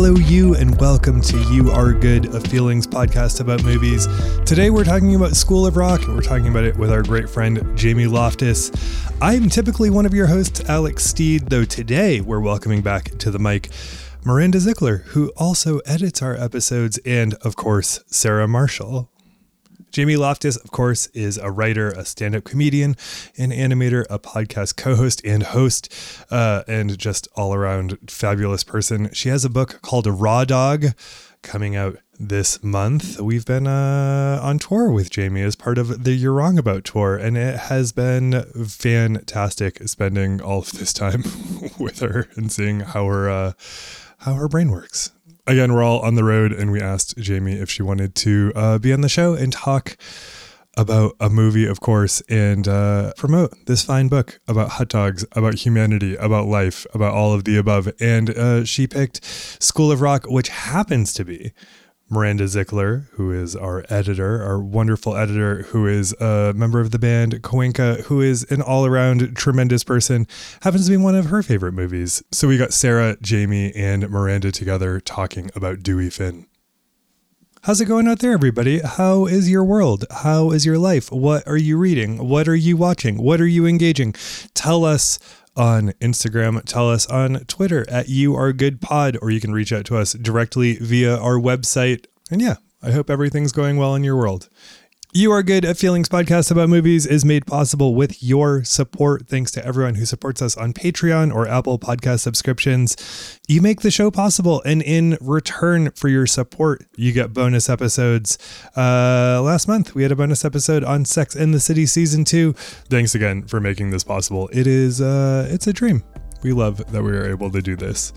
Hello, you, and welcome to You Are Good, a feelings podcast about movies. Today we're talking about School of Rock, and we're talking about it with our great friend Jamie Loftus. I'm typically one of your hosts, Alex Steed, though today we're welcoming back to the mic Miranda Zickler, who also edits our episodes, and of course, Sarah Marshall. Jamie Loftus, of course, is a writer, a stand up comedian, an animator, a podcast co host and host, uh, and just all around fabulous person. She has a book called A Raw Dog coming out this month. We've been uh, on tour with Jamie as part of the You're Wrong About tour, and it has been fantastic spending all of this time with her and seeing how her. Uh, how her brain works again, we're all on the road, and we asked Jamie if she wanted to uh, be on the show and talk about a movie, of course, and uh, promote this fine book about hot dogs, about humanity, about life, about all of the above. And uh, she picked School of Rock, which happens to be Miranda Zickler, who is our editor, our wonderful editor, who is a member of the band Coinka, who is an all around tremendous person, happens to be one of her favorite movies. So we got Sarah, Jamie, and Miranda together talking about Dewey Finn. How's it going out there, everybody? How is your world? How is your life? What are you reading? What are you watching? What are you engaging? Tell us on Instagram. Tell us on Twitter at You Are Good Pod, or you can reach out to us directly via our website. And yeah, I hope everything's going well in your world. You Are Good, at Feelings podcast about movies is made possible with your support. Thanks to everyone who supports us on Patreon or Apple Podcast subscriptions. You make the show possible, and in return for your support, you get bonus episodes. Uh, last month, we had a bonus episode on Sex in the City Season 2. Thanks again for making this possible. It is, uh, it's a dream. We love that we are able to do this.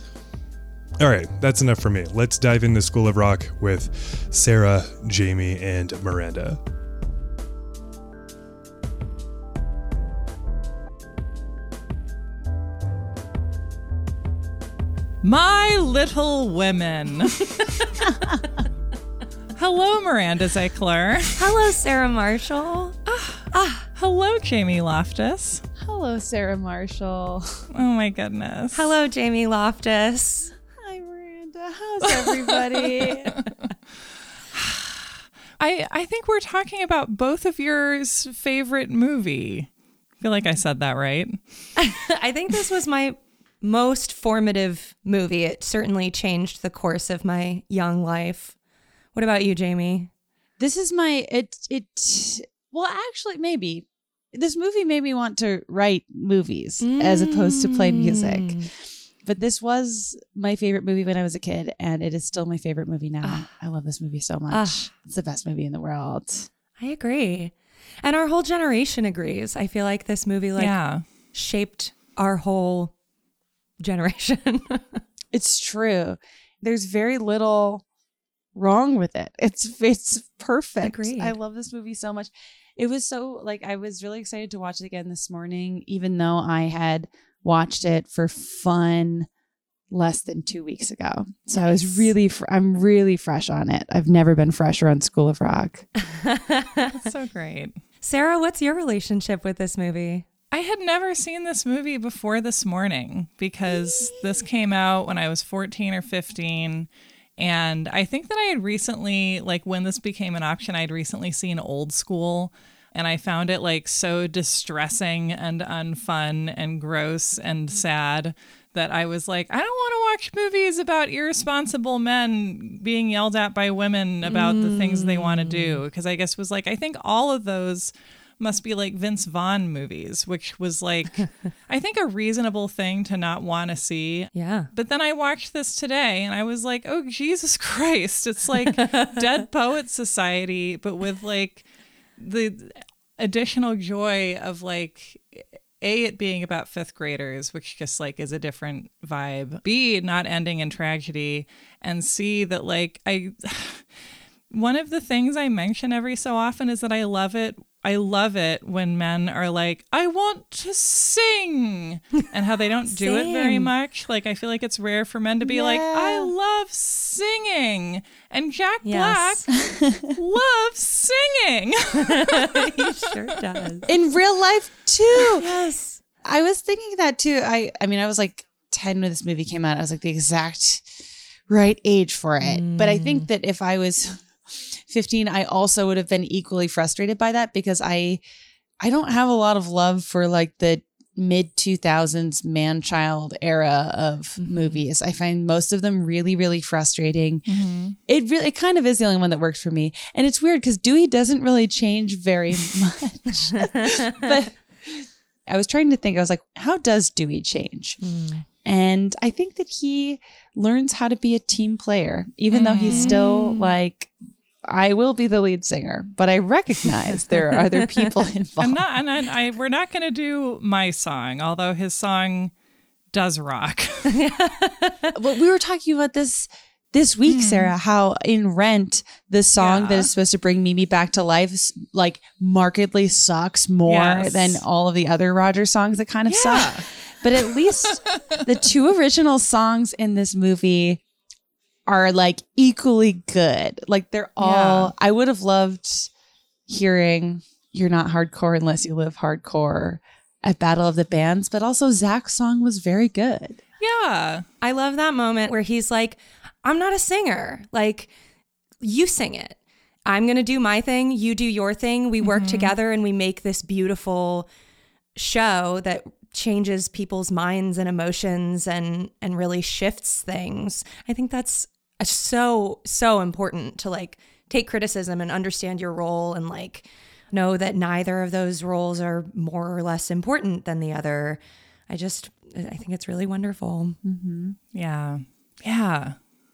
All right, that's enough for me. Let's dive into School of Rock with Sarah, Jamie, and Miranda. My Little Women. Hello, Miranda Zickler. Hello, Sarah Marshall. Ah, hello, Jamie Loftus. Hello, Sarah Marshall. Oh my goodness. Hello, Jamie Loftus. Hi, Miranda. How's everybody? I I think we're talking about both of yours favorite movie. I feel like I said that right. I think this was my most formative movie. It certainly changed the course of my young life. What about you, Jamie? this is my it it. Well, actually, maybe this movie made me want to write movies as opposed to play music. Mm. But this was my favorite movie when I was a kid, and it is still my favorite movie now. Ah. I love this movie so much. Ah. It's the best movie in the world. I agree. And our whole generation agrees. I feel like this movie like yeah. shaped our whole generation. It's true. There's very little wrong with it. It's it's perfect. Agreed. I love this movie so much. It was so like I was really excited to watch it again this morning, even though I had watched it for fun less than two weeks ago. So I was really fr- I'm really fresh on it. I've never been fresher on School of Rock. So great. Sarah, what's your relationship with this movie? I had never seen this movie before this morning because this came out when I was 14 or 15. And I think that I had recently, like when this became an option, I'd recently seen Old School. And I found it like so distressing and unfun and gross and sad that I was like, I don't want to watch movies about irresponsible men being yelled at by women about the things they want to do. Mm. Because I guess was like, I think all of those must be like Vince Vaughn movies, which was like, I think a reasonable thing to not want to see. Yeah. But then I watched this today and I was like, oh, Jesus Christ. It's like Dead Poets Society, but with like the additional joy of like, a it being about fifth graders which just like is a different vibe b not ending in tragedy and c that like i one of the things i mention every so often is that i love it I love it when men are like, I want to sing, and how they don't do it very much. Like, I feel like it's rare for men to be like, I love singing. And Jack Yes. Black loves singing. he sure does. In real life too. Yes. I was thinking that too. I I mean, I was like 10 when this movie came out. I was like the exact right age for it. But I think mm. that if I was 15, I also would have been equally frustrated by that because I I don't have a lot of love for like the mid 2000s man child era of mm-hmm. movies. I find most of them really really frustrating. Mm-hmm. It really it kind of is the only one that works for me. And it's weird cuz Dewey doesn't really change very much. but I was trying to think I was like how does Dewey change? Mm. And I think that he learns how to be a team player, even though he's still mm. like, I will be the lead singer, but I recognize there are other people involved. I'm not, and I, I we're not going to do my song, although his song does rock. But we were talking about this this week, hmm. Sarah, how in Rent, the song that Yeah. is supposed to bring Mimi back to life, like markedly sucks more Yes. than all of the other Roger songs that kind of Yeah. suck. But at least the two original songs in this movie are like equally good. Like they're all, Yeah. I would have loved hearing You're Not Hardcore Unless You Live Hardcore at Battle of the Bands, but also Zach's song was very good. yeah. I love that moment where he's like, I'm not a singer. Like, you sing it. I'm going to do my thing. You do your thing. We work mm-hmm. together and we make this beautiful show that changes people's minds and emotions and and really shifts things. I think that's so so important to like take criticism and understand your role and like know that neither of those roles are more or less important than the other. I just I think it's really wonderful. Mm-hmm. Yeah. Yeah.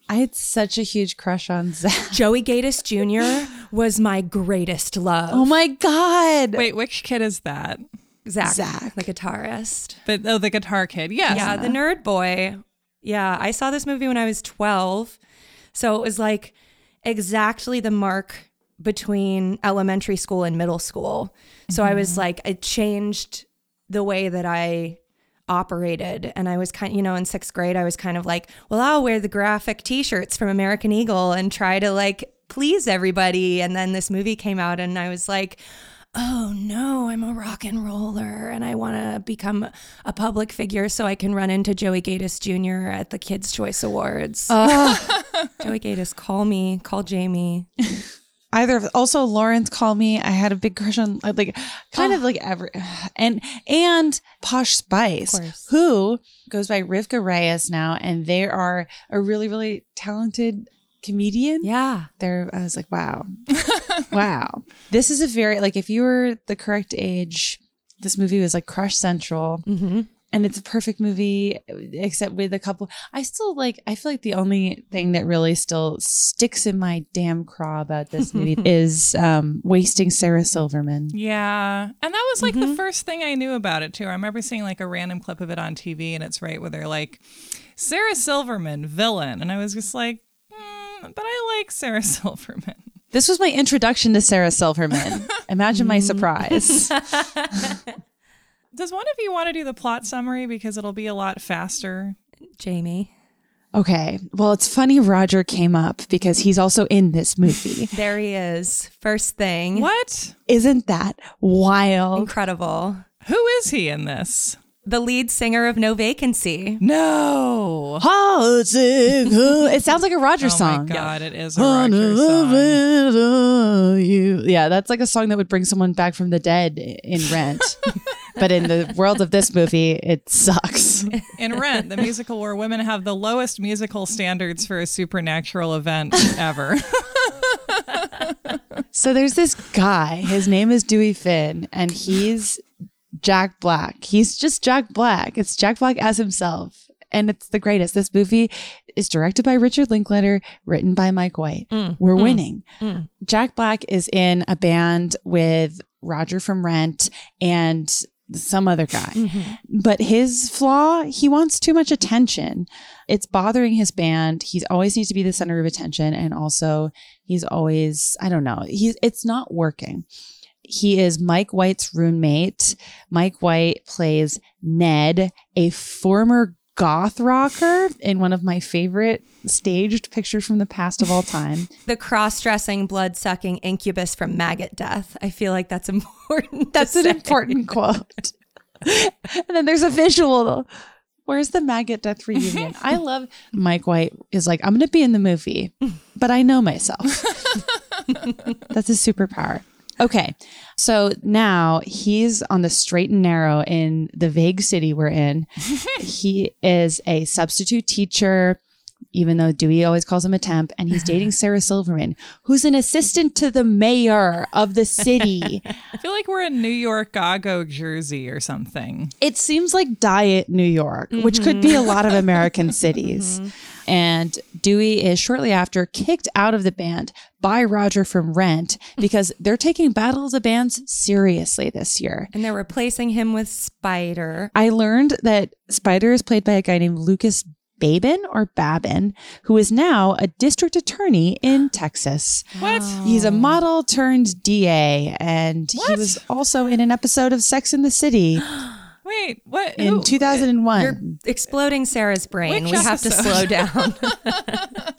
I had such a huge crush on Zach. Joey Gaydos Jr. was my greatest love. Oh my God. Wait, which kid is that? Zach, Zach. the guitarist. But oh, the guitar kid. Yes. Yeah, the nerd boy. Yeah, I saw this movie when I was 12. So it was like exactly the mark between elementary school and middle school. So I was mm-hmm. like, it changed the way that I operated. And I was kind of, you know, in sixth grade, I was kind of like, well, I'll wear the graphic t shirts from American Eagle and try to like please everybody. And then this movie came out and I was like, oh no, I'm a rock and roller and I want to become a public figure so I can run into Joey Gaydos Jr. at the Kids' Choice Awards. Joey Gaydos, call me, call Jamie. Either of also Lawrence call me. I had a big crush on uh, like kind of like every and and Posh Spice, who goes by Rivkah Reyes now, and they are a really really talented comedian. Yeah. They're I was like, wow, wow. This is a very like if you were the correct age, this movie was like Crush Central. Mm-hmm. and it's a perfect movie except with a couple i still like i feel like the only thing that really still sticks in my damn craw about this movie is um wasting sarah silverman Yeah. And that was like Mm-hmm. the first thing I knew about it too. I remember seeing like a random clip of it on TV and it's right where they're like, Sarah Silverman, villain. And I was just like, mm, but I like Sarah Silverman. this was my introduction to sarah silverman imagine my surprise Does one of you want to do the plot summary because it'll be a lot faster? Jamie. okay well it's funny roger came up because he's also in this movie There he is. First thing. What? isn't that wild Incredible. Who is he in this? The lead singer of No Vacancy. No. it sounds like a roger oh song. Oh song my god, it is a Roger song. You. Yeah, that's like a song that would bring someone back from the dead in Rent. but in the world of this movie, it sucks. In Rent, the musical where women have the lowest musical standards for a supernatural event ever. So there's this guy. His name is Dewey Finn, and he's Jack Black. He's just Jack Black. It's Jack Black as himself. And it's the greatest. This movie is directed by Richard Linklater, written by Mike White. Mm. We're mm. winning. Mm. Jack Black is in a band with Roger from Rent and some other guy. Mm-hmm. But his flaw, he wants too much attention. It's bothering his band. He's always needs to be the center of attention. And also he's always, I don't know, he's it's not working. He is Mike White's roommate. Mike White plays Ned, a former goth rocker in one of my favorite staged pictures from the past of all time. The cross dressing, blood sucking incubus from Maggot Death. I feel like that's important. That's an say. important quote. and then there's a visual Where's the maggot death reunion? I love Mike White is like, I'm going to be in the movie, but I know myself. That's a superpower. Okay. So now he's on the straight and narrow in the vague city we're in. he is a substitute teacher, even though Dewey always calls him a temp, and he's dating Sarah Silverman, who's an assistant to the mayor of the city. I feel like we're in New York, Gago, Jersey, or something. it seems like Diet New York, which could be a lot of American cities. And Dewey is shortly after kicked out of the band by Roger from Rent because they're taking Battle of the Bands seriously this year. And they're replacing him with Spider. I learned that Spider is played by a guy named Lucas Babin or Babin, who is now a district attorney in Texas. What? He's a model turned DA, and he was also in an episode of Sex in the City Wait, what? in Who- 2001. You're exploding Sarah's brain. Which we have to slow down.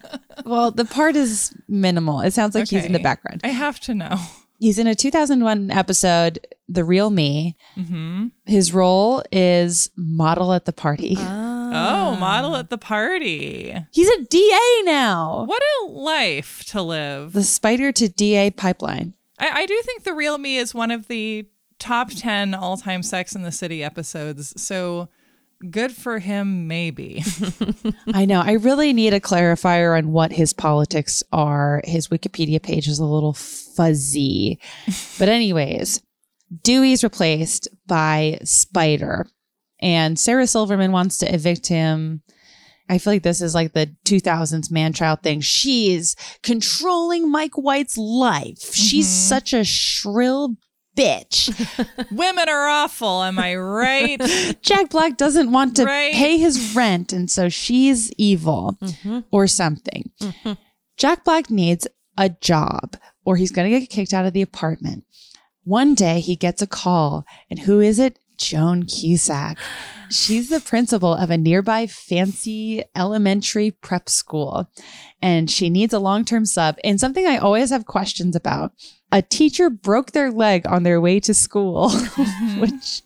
Well, the part is minimal. It sounds like he's in the background. I have to know. He's in a 2001 episode, The Real Me. Mm-hmm. His role is model at the party. Oh, Oh, um, model at the party. He's a DA now. What a life to live. The spider to DA pipeline. I, I do think The Real Me is one of the top 10 all time Sex in the City episodes. So good for him, maybe. I know. I really need a clarifier on what his politics are. His Wikipedia page is a little fuzzy. but, anyways, Dewey's replaced by Spider, and Sarah Silverman wants to evict him. I feel like this is like the 2000s man child thing. She is controlling Mike White's life. She's mm-hmm. such a shrill bitch. Women are awful, am I right? Jack Black doesn't want to Right. pay his rent, and so she's evil mm-hmm. or something. Mm-hmm. Jack Black needs a job, or he's going to get kicked out of the apartment. One day he gets a call, and who is it? Joan Cusack. She's the principal of a nearby fancy elementary prep school, and she needs a long term sub. And something I always have questions about a teacher broke their leg on their way to school, mm-hmm. which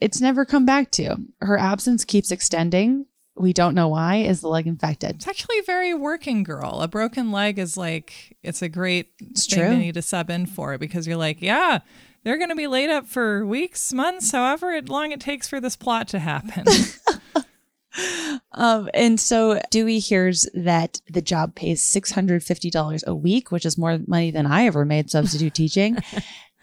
it's never come back to. Her absence keeps extending. We don't know why. Is the leg infected? It's actually a very working girl. A broken leg is like, it's a great thing true. to need to sub in for because you're like, yeah, they're going to be laid up for weeks, months, however long it takes for this plot to happen. Um, and so Dewey hears that the job pays $650 a week, which is more money than I ever made substitute teaching.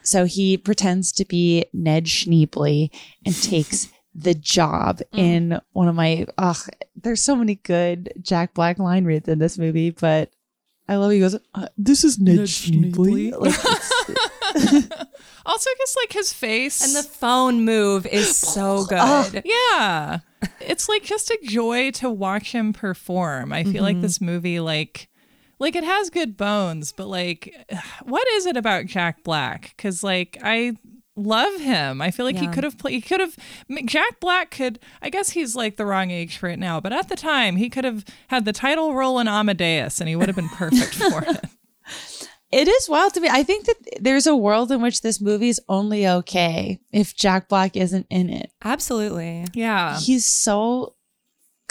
So he pretends to be Ned Schneebly and takes the job in one of my, ugh, there's so many good Jack Black line reads in this movie, but I love he goes, uh, this is Ned, Schneebly. Schneebly. Like, it's- also, just like his face. and the phone move is so good. yeah. It's like just a joy to watch him perform. I feel like this movie, like, like it has good bones, but like, what is it about Jack Black? Because like I love him. I feel like he could have played. He could have. Jack Black could. I guess he's like the wrong age for it now, but at the time he could have had the title role in Amadeus, and he would have been perfect for it. It is wild to me. I think that there's a world in which this movie's only okay if Jack Black isn't in it. Absolutely. Yeah. He's so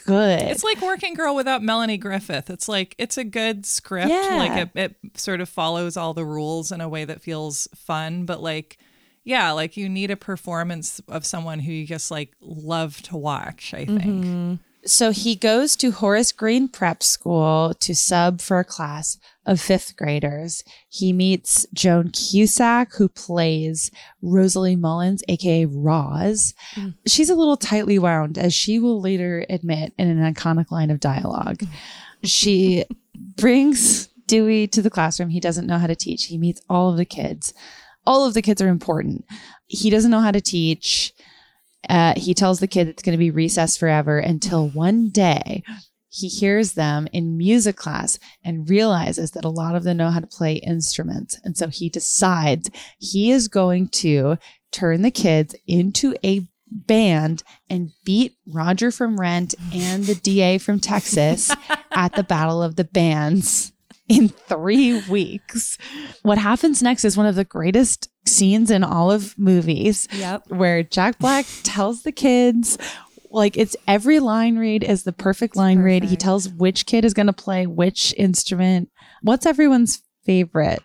good. It's like Working Girl without Melanie Griffith. It's like it's a good script. Yeah. Like it, it sort of follows all the rules in a way that feels fun, but like yeah, like you need a performance of someone who you just like love to watch, I think. Mm-hmm. so he goes to Horace Green Prep School to sub for a class of fifth graders. He meets Joan Cusack, who plays Rosalie Mullins, aka Roz. Mm. She's a little tightly wound, as she will later admit in an iconic line of dialogue. She brings Dewey to the classroom. He doesn't know how to teach. He meets all of the kids. All of the kids are important. He doesn't know how to teach. Uh, he tells the kid it's going to be recess forever until one day he hears them in music class and realizes that a lot of them know how to play instruments. And so he decides he is going to turn the kids into a band and beat Roger from Rent and the DA from Texas at the Battle of the Bands in three weeks. What happens next is one of the greatest scenes in all of movies Yep. where Jack Black tells the kids Like it's every line read is the perfect line read. He tells which kid is going to play which instrument. What's everyone's favorite?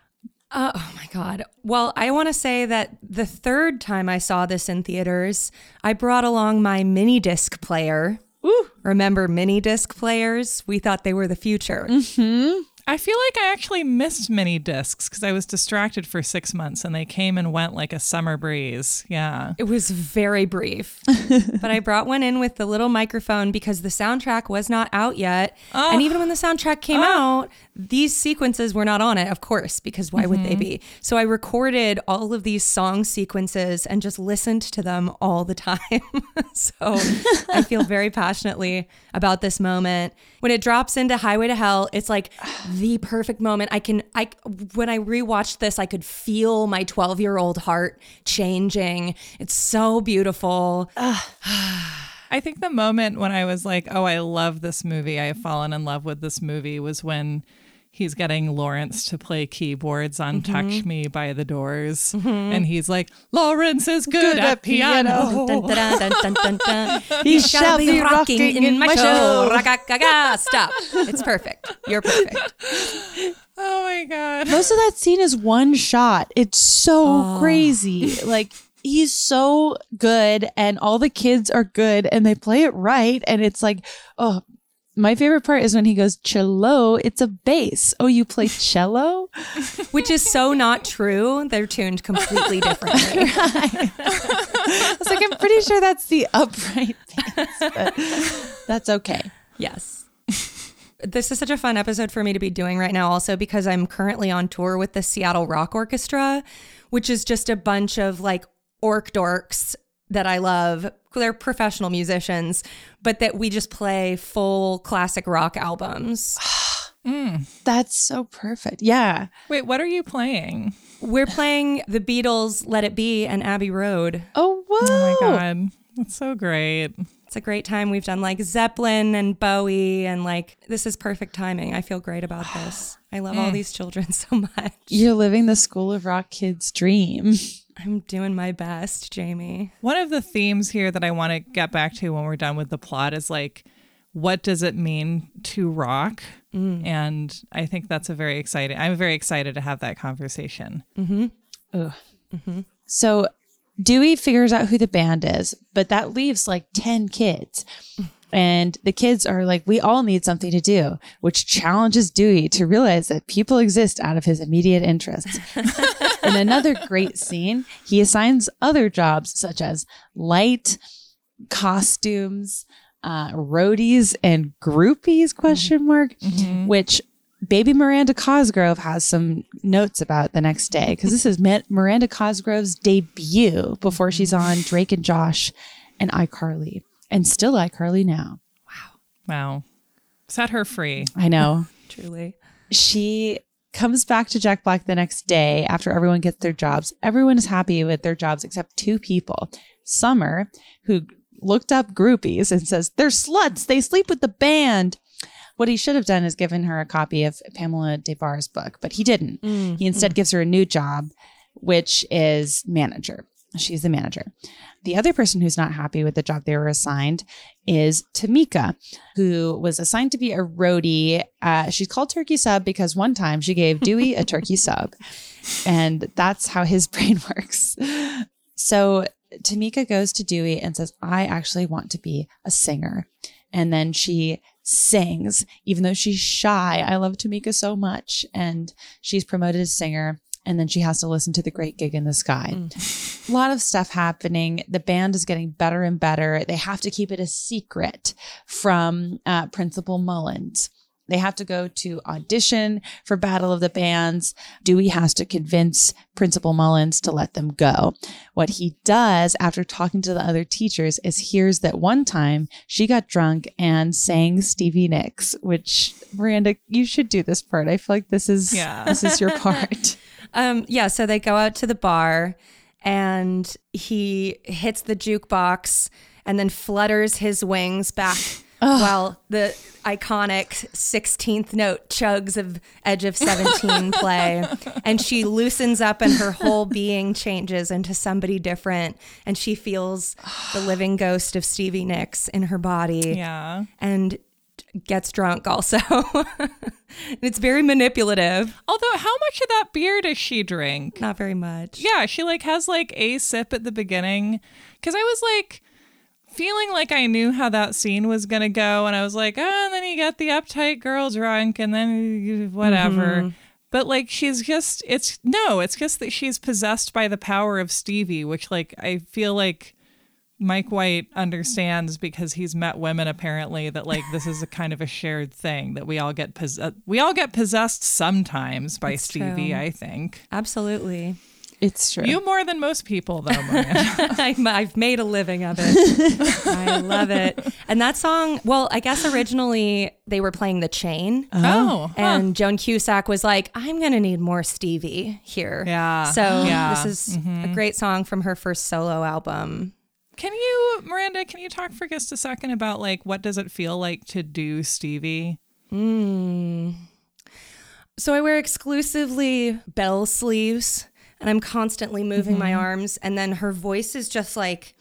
Uh, oh my God. Well, I want to say that the third time I saw this in theaters, I brought along my mini disc player. Ooh. Remember mini disc players? We thought they were the future. Mm-hmm. I feel like I actually missed mini discs because I was distracted for six months and they came and went like a summer breeze. Yeah. It was very brief, but I brought one in with the little microphone because the soundtrack was not out yet. Oh. And even when the soundtrack came oh. out, these sequences were not on it, of course, because why would they mm-hmm. be? So I recorded all of these song sequences and just listened to them all the time. so I feel very passionately about this moment. When it drops into Highway to Hell, it's like the perfect moment. I can I when I rewatched this, I could feel my 12-year-old heart changing. It's so beautiful. I think the moment when I was like, oh, I love this movie, I have fallen in love with this movie was when he's getting Lawrence to play keyboards on mm-hmm. Touch Me by the Doors. Mm-hmm. And he's like, Lawrence is good, at, piano. Dun, dun, dun, dun, dun, dun. He shall be be rocking rocking in my my show. show. Stop. It's perfect. You're perfect. Oh my God. Most of that scene is one shot. It's so oh. crazy. Like he's so good and all the kids are good and they play it right and it's like, oh, my favorite part is when he goes cello, it's a bass. Oh, you play cello? Which is so not true. They're tuned completely differently. I was like, I'm pretty sure that's the upright bass, but that's okay. Yes. This is such a fun episode for me to be doing right now, also because I'm currently on tour with the Seattle Rock Orchestra, which is just a bunch of like orc dorks that I love. They're professional musicians, but that we just play full classic rock albums. Mm. That's so perfect. Yeah. Wait, what are you playing? We're playing the Beatles' Let It Be and Abbey Road. Oh, whoa. Oh my God. That's so great. It's a great time. We've done like Zeppelin and Bowie, and like this is perfect timing. I feel great about this. I love all mm. these children so much. You're living the School of Rock kids' dream. I'm doing my best, Jamie. One of the themes here that I want to get back to when we're done with the plot is like, what does it mean to rock? Mm. And I think that's a very exciting. I'm very excited to have that conversation. Mm-hmm. Mm-hmm. So Dewey figures out who the band is, but that leaves like 10 kids. And the kids are like, we all need something to do, which challenges Dewey to realize that people exist out of his immediate interests. In another great scene, he assigns other jobs such as light, costumes, uh, roadies, and groupies, question mark, which baby Miranda Cosgrove has some notes about the next day because this is Miranda Cosgrove's debut before she's on Drake and Josh and iCarly and still iCarly now. Wow. Wow. Set her free. I know. Truly. she comes back to Jack Black the next day after everyone gets their jobs. Everyone is happy with their jobs except two people. Summer, who looked up groupies and says, They're sluts. They sleep with the band. What he should have done is given her a copy of Pamela Des Barres's book, but he didn't. Mm, he instead mm. gives her a new job, which is manager. She's the manager. The other person who's not happy with the job they were assigned is Tamika, who was assigned to be a roadie. Uh, she's called Turkey Sub because one time she gave Dewey a turkey sub, and that's how his brain works. So Tamika goes to Dewey and says, I actually want to be a singer. And then she sings, even though she's shy. I love Tamika so much. And she's promoted as singer. And then she has to listen to the great gig in the sky. A lot of stuff happening. The band is getting better and better. They have to keep it a secret from uh, Principal Mullins. They have to go to audition for Battle of the Bands. Dewey has to convince Principal Mullins to let them go. What he does after talking to the other teachers is hears that one time she got drunk and sang Stevie Nicks, which Miranda, you should do this part. I feel like this is Yeah. this is your part. Um, yeah, so they go out to the bar and he hits the jukebox and then flutters his wings back while the iconic 16th note chugs of Edge of 17 play. And she loosens up and her whole being changes into somebody different. And she feels the living ghost of Stevie Nicks in her body. Yeah. And gets drunk also. it's very manipulative. Although, how much of that beer does she drink? Not very much. Yeah, she like has like a sip at the beginning. Cause I was like feeling like I knew how that scene was gonna go, and I was like, oh, and then you get the uptight girl drunk, and then whatever. Mm-hmm. But like she's just it's no, it's just that she's possessed by the power of Stevie, which like I feel like Mike White understands because he's met women apparently that like this is a kind of a shared thing that we all get pos- we all get possessed sometimes by It's Stevie, true. I think. Absolutely. It's true. You more than most people though, I'm- I've made a living of it. I love it. And that song, well, I guess originally they were playing The Chain. oh. huh. And Joan Cusack was like, I'm going to need more Stevie here. Yeah. So Yeah. Mm-hmm. this is a great song from her first solo album. Can you, Miranda, can you talk for just a second about like what does it feel like to do Stevie? Hmm. So I wear exclusively bell sleeves and I'm constantly moving my mm-hmm. arms. And then her voice is just like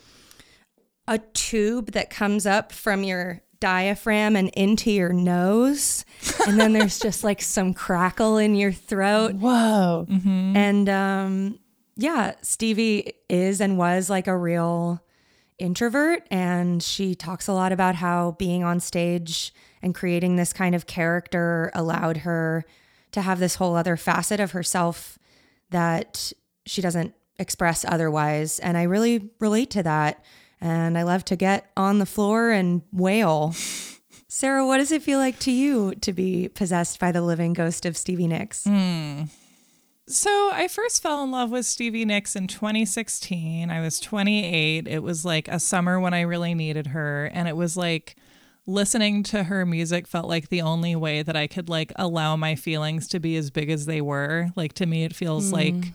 a tube that comes up from your diaphragm and into your nose. And then there's just like some crackle in your throat. Whoa. Mm-hmm. And um, yeah, Stevie is and was like a real introvert. And she talks a lot about how being on stage and creating this kind of character allowed her to have this whole other facet of herself that she doesn't express otherwise. And I really relate to that. And I love to get on the floor and wail. Sarah, what does it feel like to you to be possessed by the living ghost of Stevie Nicks? Hmm. So I first fell in love with Stevie Nicks in 2016. I was 28. It was like a summer when I really needed her. And it was like listening to her music felt like the only way that I could like allow my feelings to be as big as they were. Like to me, it feels mm. like.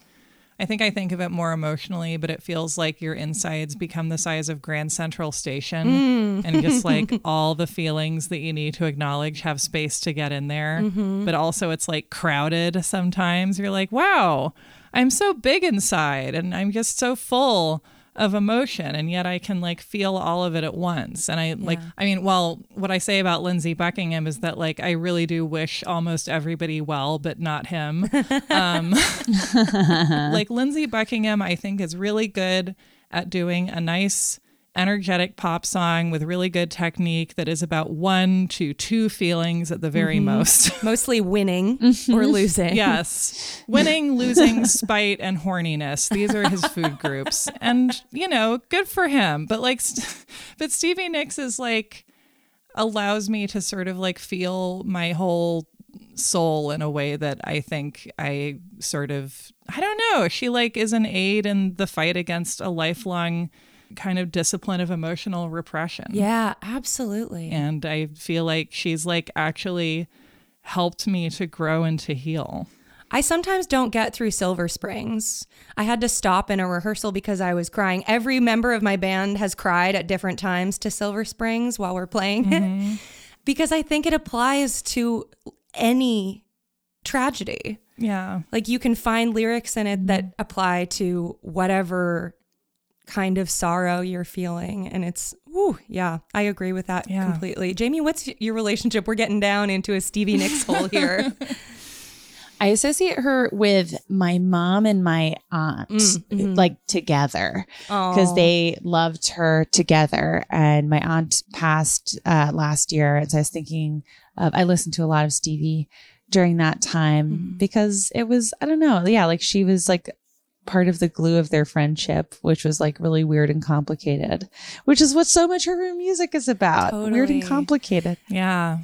I think I think of it more emotionally, but it feels like your insides become the size of Grand Central Station mm. and just like all the feelings that you need to acknowledge have space to get in there. Mm-hmm. But also it's like crowded sometimes. You're like, wow, I'm so big inside and I'm just so full of emotion and yet I can like feel all of it at once. And I like I mean, well, what I say about Lindsey Buckingham is that like I really do wish almost everybody well, but not him. Um like Lindsey Buckingham, I think is really good at doing a nice energetic pop song with really good technique that is about one to two feelings at the very mm-hmm. most. Mostly winning mm-hmm. or losing. yes. Winning, losing, spite, and horniness. These are his food groups. And, you know, good for him. But like, but Stevie Nicks is like, allows me to sort of like feel my whole soul in a way that I think I sort of, I don't know. She like is an aid in the fight against a lifelong kind of discipline of emotional repression. Yeah, absolutely. And I feel like she's like actually helped me to grow and to heal. I sometimes don't get through Silver Springs. I had to stop in a rehearsal because I was crying. Every member of my band has cried at different times to Silver Springs while we're playing it mm-hmm. because I think it applies to any tragedy. Yeah. Like you can find lyrics in it that mm-hmm. apply to whatever kind of sorrow you're feeling. And it's, whew, yeah, I agree with that Yeah. completely. Jamie, what's your relationship? We're getting down into a Stevie Nicks hole here. I associate her with my mom and my aunt, mm, mm-hmm. like together, because they loved her together. And my aunt passed uh, last year. And so I was thinking of, I listened to a lot of Stevie during that time mm-hmm. because it was, I don't know. Yeah. Like she was like part of the glue of their friendship, which was like really weird and complicated, which is what so much of her music is about. Weird and complicated. Yeah.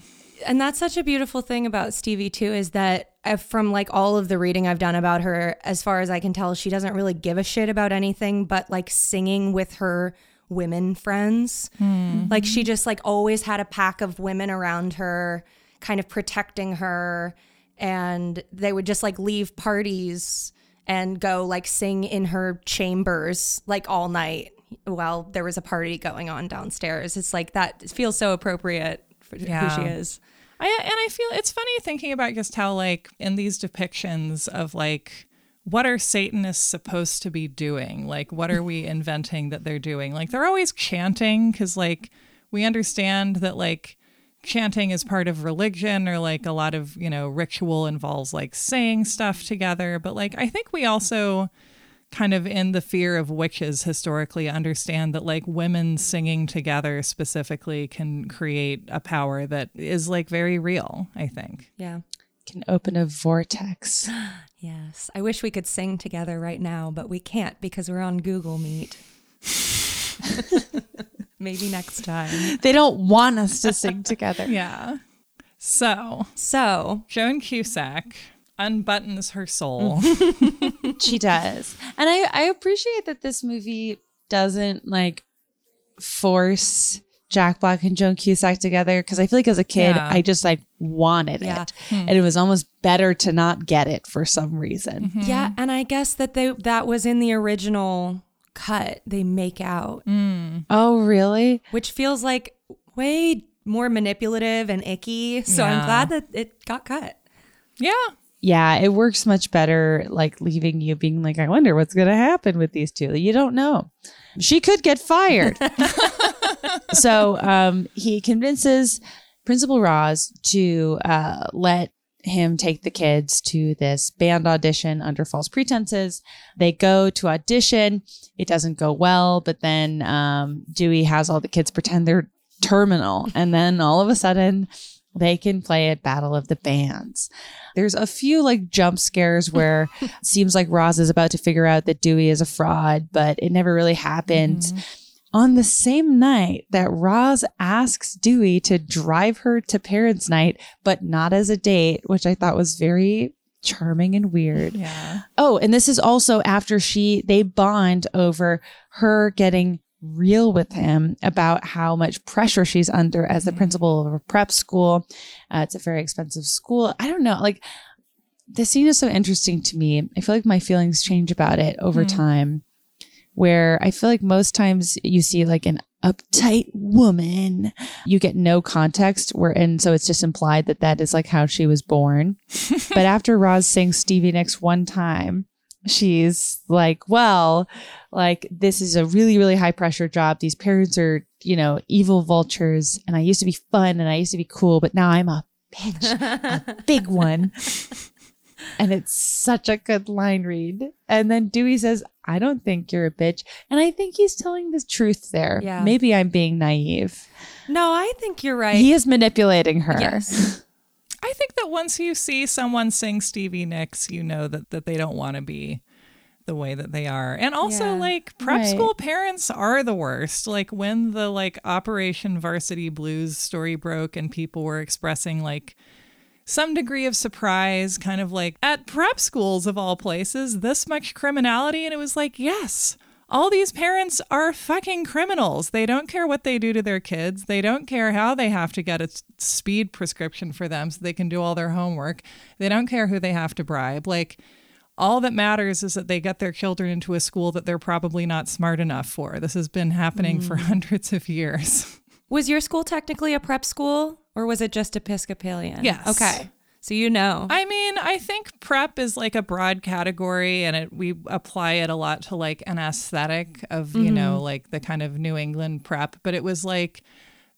and that's such a beautiful thing about Stevie too is that from like all of the reading I've done about her, as far as I can tell, she doesn't really give a shit about anything but like singing with her women friends. Hmm. Like she just like always had a pack of women around her, kind of protecting her, and they would just like leave parties and go like sing in her chambers like all night. while there was a party going on downstairs. It's like that feels so appropriate for Yeah. who she is. I and I feel it's funny thinking about just how like in these depictions of like what are Satanists supposed to be doing? Like what are we inventing that they're doing? Like they're always chanting cuz like we understand that like chanting is part of religion or like a lot of, you know, ritual involves like saying stuff together, but like I think we also kind of in the fear of witches historically understand that like women singing together specifically can create a power that is like very real i think Yeah. Can open a vortex. Yes. I wish we could sing together right now, but we can't because we're on Google Meet. Maybe next time. They don't want us to sing together. yeah so So, joan cusack unbuttons her soul she does. And I, I appreciate that this movie doesn't like force Jack Black and Joan Cusack together because I feel like as a kid, Yeah. I just like wanted Yeah. it. Hmm. And it was almost better to not get it for some reason. Mm-hmm. yeah, and I guess that they that was in the original cut they make out, Oh, really? which feels like way more manipulative and icky. So I'm glad that it got cut. yeah Yeah, it works much better like leaving you being like, I wonder what's going to happen with these two. You don't know. She could get fired. so um, he convinces Principal Roz to uh, let him take the kids to this band audition under false pretenses. They go to audition. It doesn't go well, but then um, Dewey has all the kids pretend they're terminal. And then all of a sudden, they can play at Battle of the Bands. There's a few like jump scares where it seems like Roz is about to figure out that Dewey is a fraud, but it never really happened. On the same night that Roz asks Dewey to drive her to parents' night, but not as a date, which I thought was very charming and weird. yeah Oh, and this is also after she they bond over her getting real with him about how much pressure she's under as the principal of a prep school. Uh, it's a very expensive school. I don't know, like the scene is so interesting to me. I feel like my feelings change about it over time. Where I feel like most times you see like an uptight woman, you get no context. Where and so it's just implied that that is like how she was born. but after Roz sings Stevie Nicks one time, she's like, well, like this is a really, really high pressure job. These parents are, you know, evil vultures. And I used to be fun and I used to be cool, but now I'm a bitch, a big one. And it's such a good line read. And then Dewey says, I don't think you're a bitch. And I think he's telling the truth there. Yeah. Maybe I'm being naive. No, I think you're right. He is manipulating her. Yes. i think that once you see someone sing stevie nicks you know that that they don't want to be the way that they are and also Yeah. like prep Right. school parents are the worst like when the like operation varsity blues story broke and people were expressing like some degree of surprise kind of like at prep schools of all places this much criminality and it was like yes all these parents are fucking criminals. They don't care what they do to their kids. They don't care how they have to get a speed prescription for them so they can do all their homework. They don't care who they have to bribe. Like, all that matters is that they get their children into a school that they're probably not smart enough for. This has been happening for mm. hundreds of years. Was your school technically a prep school or was it just Episcopalian? Yes. Okay. So you know. I mean, I think prep is like a broad category and it we apply it a lot to like an aesthetic of, you mm-hmm. know, like the kind of New England prep, but it was like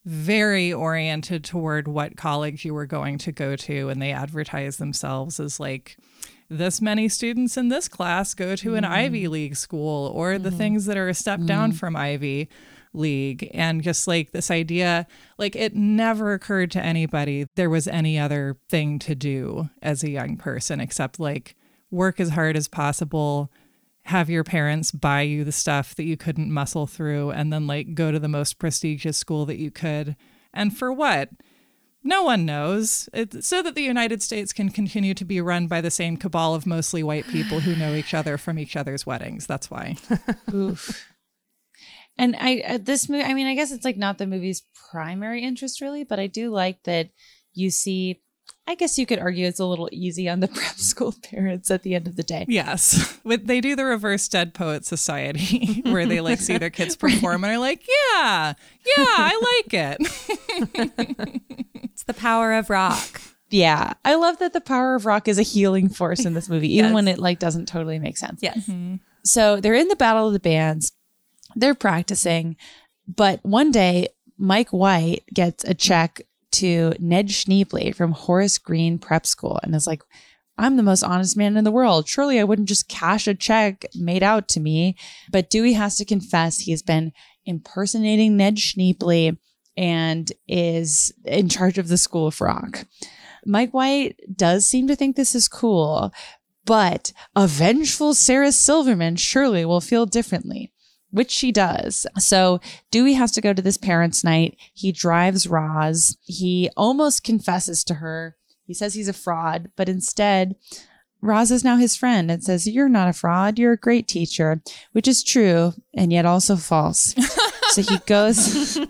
very oriented toward what college you were going to go to and they advertise themselves as like this many students in this class go to an mm-hmm. Ivy League school or the mm-hmm. things that are a step down from Ivy League. And just like this idea, like it never occurred to anybody there was any other thing to do as a young person except like work as hard as possible, have your parents buy you the stuff that you couldn't muscle through, and then like go to the most prestigious school that you could. And for what? No one knows. It's so that the United States can continue to be run by the same cabal of mostly white people who know each other from each other's weddings. That's why. Oof. And I uh, this movie, I mean, I guess it's like not the movie's primary interest really, but I do like that you see I guess you could argue it's a little easy on the prep school parents at the end of the day. Yes. But they do the reverse Dead Poet Society where they like see their kids perform and are like, yeah, yeah, I like it. It's the power of rock. Yeah. I love that the power of rock is a healing force in this movie, even Yes. when it like doesn't totally make sense. Yes. So they're in the battle of the bands. They're practicing, but one day Mike White gets a check to Ned Schneebly from Horace Green Prep School and is like, I'm the most honest man in the world. Surely I wouldn't just cash a check made out to me. But Dewey has to confess he's been impersonating Ned Schneebly and is in charge of the School of Rock. Mike White does seem to think this is cool, but a vengeful Sarah Silverman surely will feel differently, which she does. So Dewey has to go to this parents' night. He drives Roz. He almost confesses to her. He says he's a fraud, but instead, Roz is now his friend and says, You're not a fraud. You're a great teacher, which is true and yet also false. so he goes.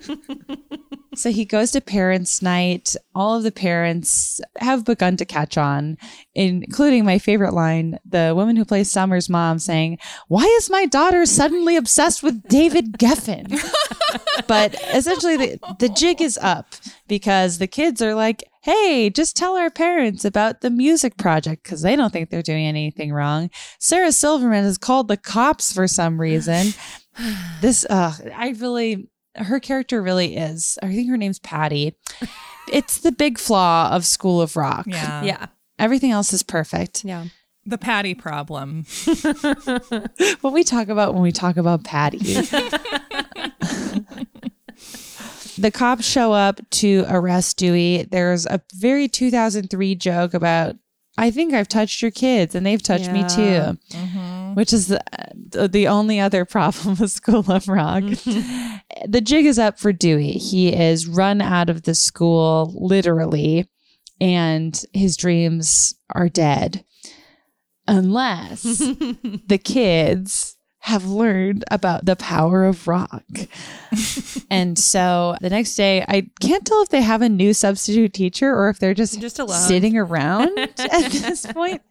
So he goes to parents' night. All of the parents have begun to catch on, including my favorite line the woman who plays Summer's mom saying, Why is my daughter suddenly obsessed with David Geffen? but essentially, the, the jig is up because the kids are like, Hey, just tell our parents about the music project because they don't think they're doing anything wrong. Sarah Silverman has called the cops for some reason. This, uh, I really, her character really is. I think her name's Patty. It's the big flaw of School of Rock. Yeah. Yeah. Everything else is perfect. Yeah. The patty problem. What we talk about when we talk about Patty. the cops show up to arrest Dewey. There's a very 2003 joke about, I think I've touched your kids and they've touched me Yeah. too, which is uh, the, the only other problem with School of Rock. Mm-hmm. the jig is up for Dewey. He is run out of the school, literally, and his dreams are dead. Unless the kids have learned about the power of rock. and so the next day, I can't tell if they have a new substitute teacher or if they're just, Just alone. sitting around at this point.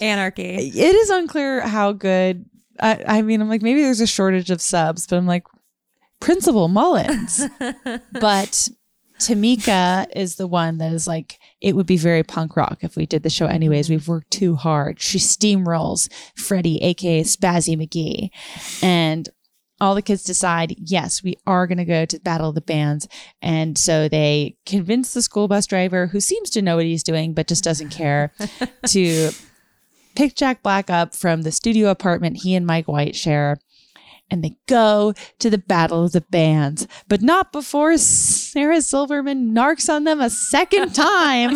Anarchy. It is unclear how good. I, I mean, I'm like, maybe there's a shortage of subs, but I'm like, Principal Mullins. but Tamika is the one that is like, it would be very punk rock if we did the show anyways. We've worked too hard. She steamrolls Freddie, aka Spazzy McGee. And all the kids decide, yes, we are going to go to Battle of the Bands. And so they convince the school bus driver, who seems to know what he's doing, but just doesn't care, to pick Jack Black up from the studio apartment he and Mike White share. And they go to the Battle of the Bands, but not before Sarah Silverman narks on them a second time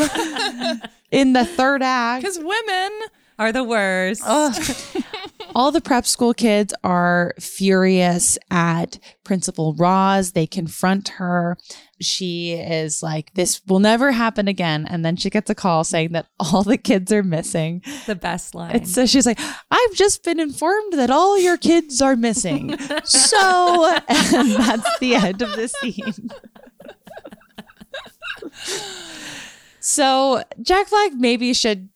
in the third act. Because women. Are the worst. All the prep school kids are furious at Principal Roz. They confront her. She is like, This will never happen again. And then she gets a call saying that all the kids are missing. the best line. And so she's like, I've just been informed that all your kids are missing. so, and that's the end of the scene. so, Jack Black maybe should.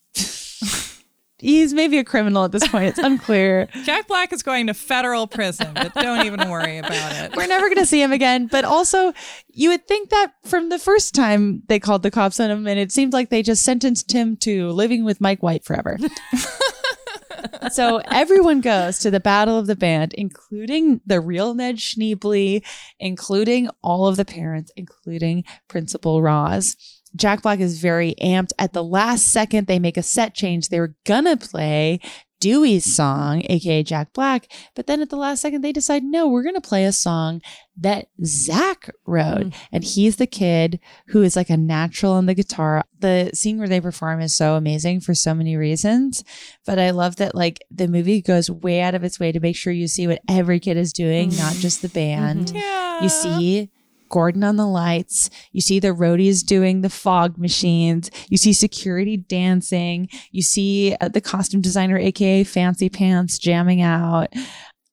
He's maybe a criminal at this point. It's unclear. Jack Black is going to federal prison, but don't even worry about it. We're never going to see him again. But also, you would think that from the first time they called the cops on him, and it seemed like they just sentenced him to living with Mike White forever. so everyone goes to the Battle of the Band, including the real Ned Schneebly, including all of the parents, including Principal Roz. Jack Black is very amped. At the last second, they make a set change. They were gonna play Dewey's song, aka Jack Black, but then at the last second, they decide, no, we're gonna play a song that Zach wrote. Mm. And he's the kid who is like a natural on the guitar. The scene where they perform is so amazing for so many reasons. But I love that like the movie goes way out of its way to make sure you see what every kid is doing, not mm. just the band. Mm-hmm. Yeah. You see Gordon on the lights. You see the roadies doing the fog machines. You see security dancing. You see uh, the costume designer, aka Fancy Pants, jamming out.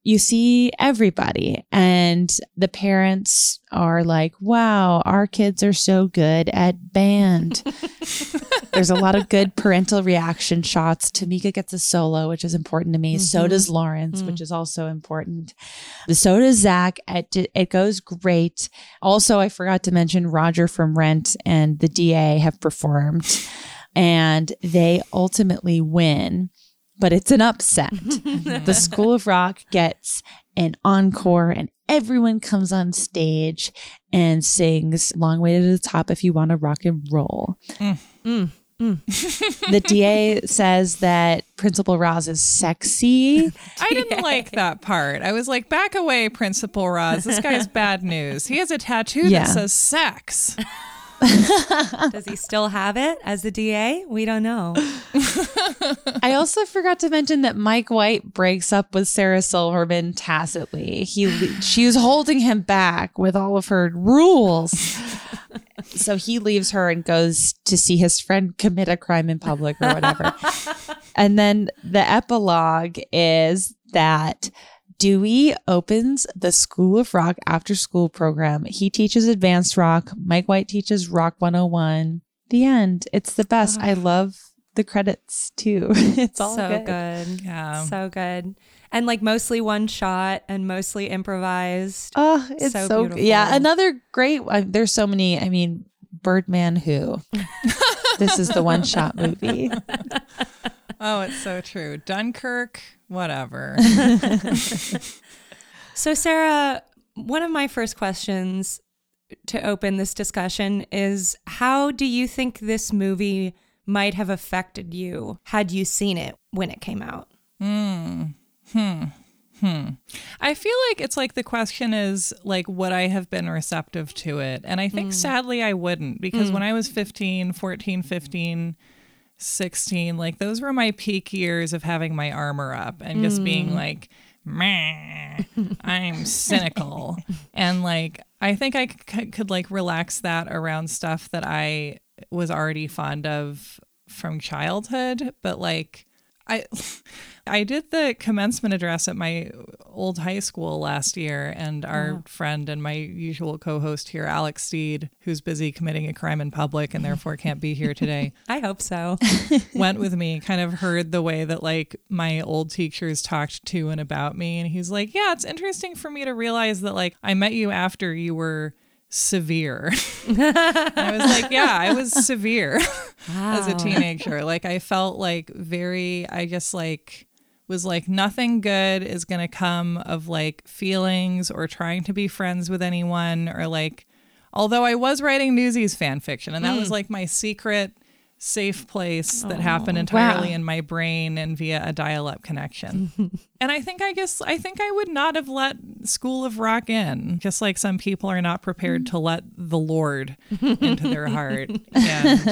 You see everybody, and the parents are like, wow, our kids are so good at band. There's a lot of good parental reaction shots. Tamika gets a solo, which is important to me. So mm-hmm. does Lawrence, mm. which is also important. So does Zach. It, it goes great. Also, I forgot to mention Roger from Rent and the DA have performed and they ultimately win, but it's an upset. the School of Rock gets an encore and everyone comes on stage and sings Long Way to the Top if you want to rock and roll. Mm. Mm. Mm. the DA says that Principal Roz is sexy. I didn't like that part. I was like, back away, Principal Roz. This guy's bad news. He has a tattoo Yeah. that says sex. Does he still have it as the DA? We don't know. I also forgot to mention that Mike White breaks up with Sarah Silverman tacitly. He she was holding him back with all of her rules. so he leaves her and goes to see his friend commit a crime in public or whatever. and then the epilogue is that Dewey opens the School of Rock after school program. He teaches advanced rock. Mike White teaches rock 101. The end. It's the best. I love the credits too. It's all so good. good. Yeah. So good. And like mostly one shot and mostly improvised. Oh, it's So so, beautiful. yeah. Another great. Uh, there's so many. I mean, Birdman. Who? this is the one shot movie. Oh, it's so true. Dunkirk, whatever. So, Sarah, one of my first questions to open this discussion is how do you think this movie might have affected you had you seen it when it came out? Mm. Hmm. Hmm. I feel like it's like the question is like would I have been receptive to it? And I think sadly I wouldn't because when I was 15, 14, 15, 16, like those were my peak years of having my armor up and just being mm. like I'm cynical. and like I think I c- could like relax that around stuff that I was already fond of from childhood, but like I I did the commencement address at my old high school last year, and our friend and my usual co-host here, Alex Steed, who's busy committing a crime in public and therefore can't be here today, I hope so. went with me. Kind of heard the way that like my old teachers talked to and about me, and he's like, "Yeah, it's interesting for me to realize that like I met you after you were." severe i was like yeah i was severe as a teenager. Like I felt like very I just like was like nothing good is going to come of like feelings or trying to be friends with anyone or like although I was writing Newsies fan fiction and that was mm. like my secret safe place that happened entirely wow. in my brain and via a dial-up connection. and I think I guess I think I would not have let School of Rock in, just like some people are not prepared to let the Lord into their heart. And,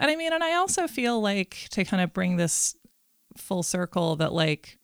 and I mean, and I also feel like to kind of bring this full circle that like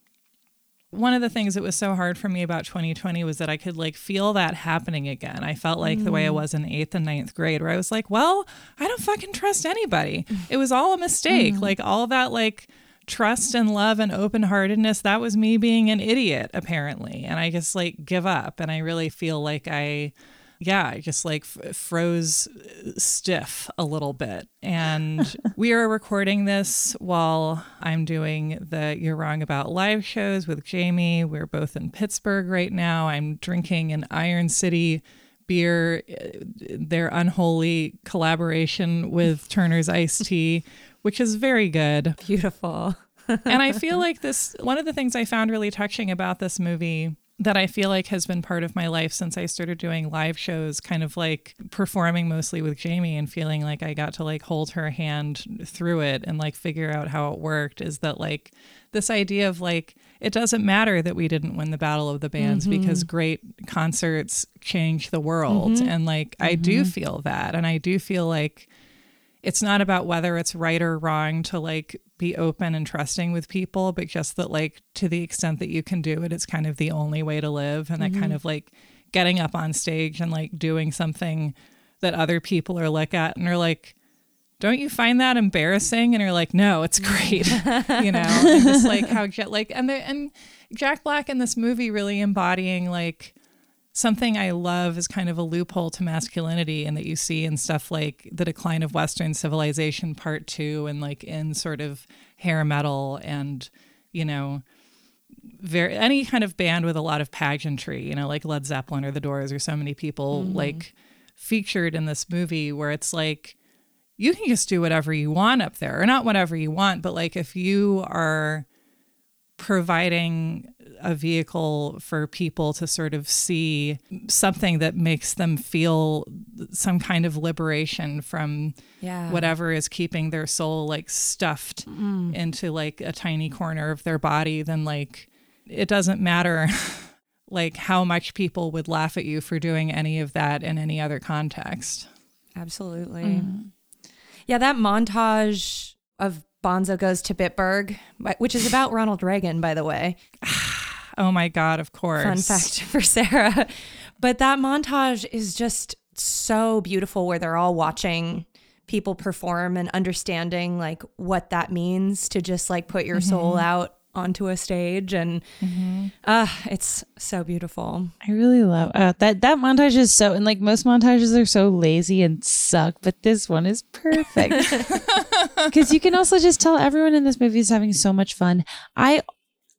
one of the things that was so hard for me about 2020 was that I could like feel that happening again. I felt like the way I mm. was in eighth and ninth grade, where I was like, well, I don't fucking trust anybody. It was all a mistake. Mm. Like all that, like, trust and love and open heartedness, that was me being an idiot, apparently. And I just like give up. And I really feel like I, yeah, I just like f- froze stiff a little bit. And we are recording this while I'm doing the You're Wrong About live shows with Jamie. We're both in Pittsburgh right now. I'm drinking an Iron City beer, uh, their unholy collaboration with Turner's Iced Tea, which is very good Beautiful. and I feel like this one of the things I found really touching about this movie that I feel like has been part of my life since I started doing live shows, kind of like performing mostly with Jamie and feeling like I got to like hold her hand through it and like figure out how it worked is that like this idea of like it doesn't matter that we didn't win the battle of the bands because mm-hmm. great concerts change the world mm-hmm. and like I do mm-hmm. feel that and I do feel like it's not about whether it's right or wrong to like be open and trusting with people, but just that like to the extent that you can do it, it's kind of the only way to live. And that kind mm-hmm. of like getting up on stage and like doing something that other people are look at and are like, don't you find that embarrassing? And you're like, no, it's mm. great. you know, and just like how Jet like and the and Jack Black in this movie really embodying like something I love is kind of a loophole to masculinity and that you see in stuff like The Decline of Western Civilization Part 2 and like in sort of hair metal and, you know, very any kind of band with a lot of pageantry, you know, like Led Zeppelin or The Doors or so many people mm-hmm. like featured in this movie where it's like you can just do whatever you want up there or not whatever you want, but like if you are providing a vehicle for people to sort of see something that makes them feel some kind of liberation from Yeah. whatever is keeping their soul like stuffed mm-hmm. into like a tiny corner of their body then like it doesn't matter like how much people would laugh at you for doing any of that in any other context Absolutely. Mm-hmm. Yeah, that montage of Bonzo goes to Bitburg, which is about Ronald Reagan, by the way. oh my god of course Fun fact for Sarah. But that montage is just so beautiful where they're all watching people perform and understanding like what that means to just like put your soul out onto a stage and uh it's so beautiful. I really love uh, that. That montage is so, and like most montages are so lazy and suck, but this one is perfect because you can also just tell everyone in this movie is having so much fun. I,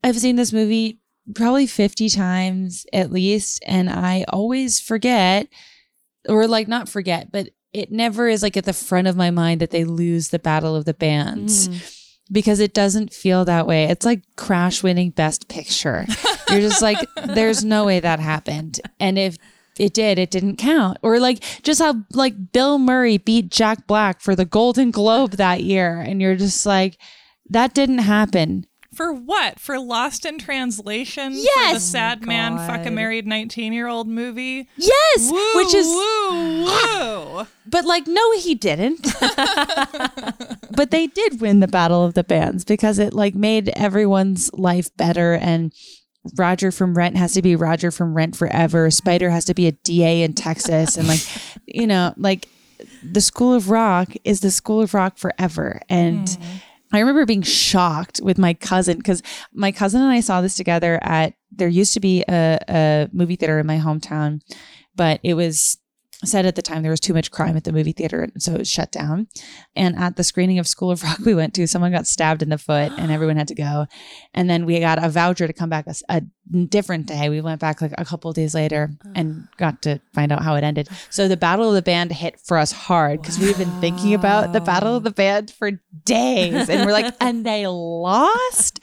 I've seen this movie probably fifty times at least, and I always forget, or like not forget, but it never is like at the front of my mind that they lose the battle of the bands mm. because it doesn't feel that way. It's like Crash winning Best Picture. You're just like, there's no way that happened. And if it did, it didn't count. Or like just how like Bill Murray beat Jack Black for the Golden Globe that year. And you're just like, that didn't happen. for what for lost in translation for the Yes! Oh sad man fuck a married 19 year old movie Yes, woo, which is woo woo But like, no, he didn't. but they did win the battle of the bands because it like made everyone's life better. And Roger from Rent has to be Roger from Rent forever. Spider has to be a DA in Texas, and like, you know, like the School of Rock is the School of Rock forever. And I remember being shocked with my cousin because my cousin and I saw this together at there used to be a, a movie theater in my hometown, but it was said at the time there was too much crime at the movie theater, and so it was shut down. And at the screening of School of Rock we went to, someone got stabbed in the foot, and everyone had to go. And then we got a voucher to come back a different day. We went back like a couple of days later and got to find out how it ended. So the Battle of the Band hit for us hard because we've been thinking about the Battle of the Band for days, and we're like, and they lost.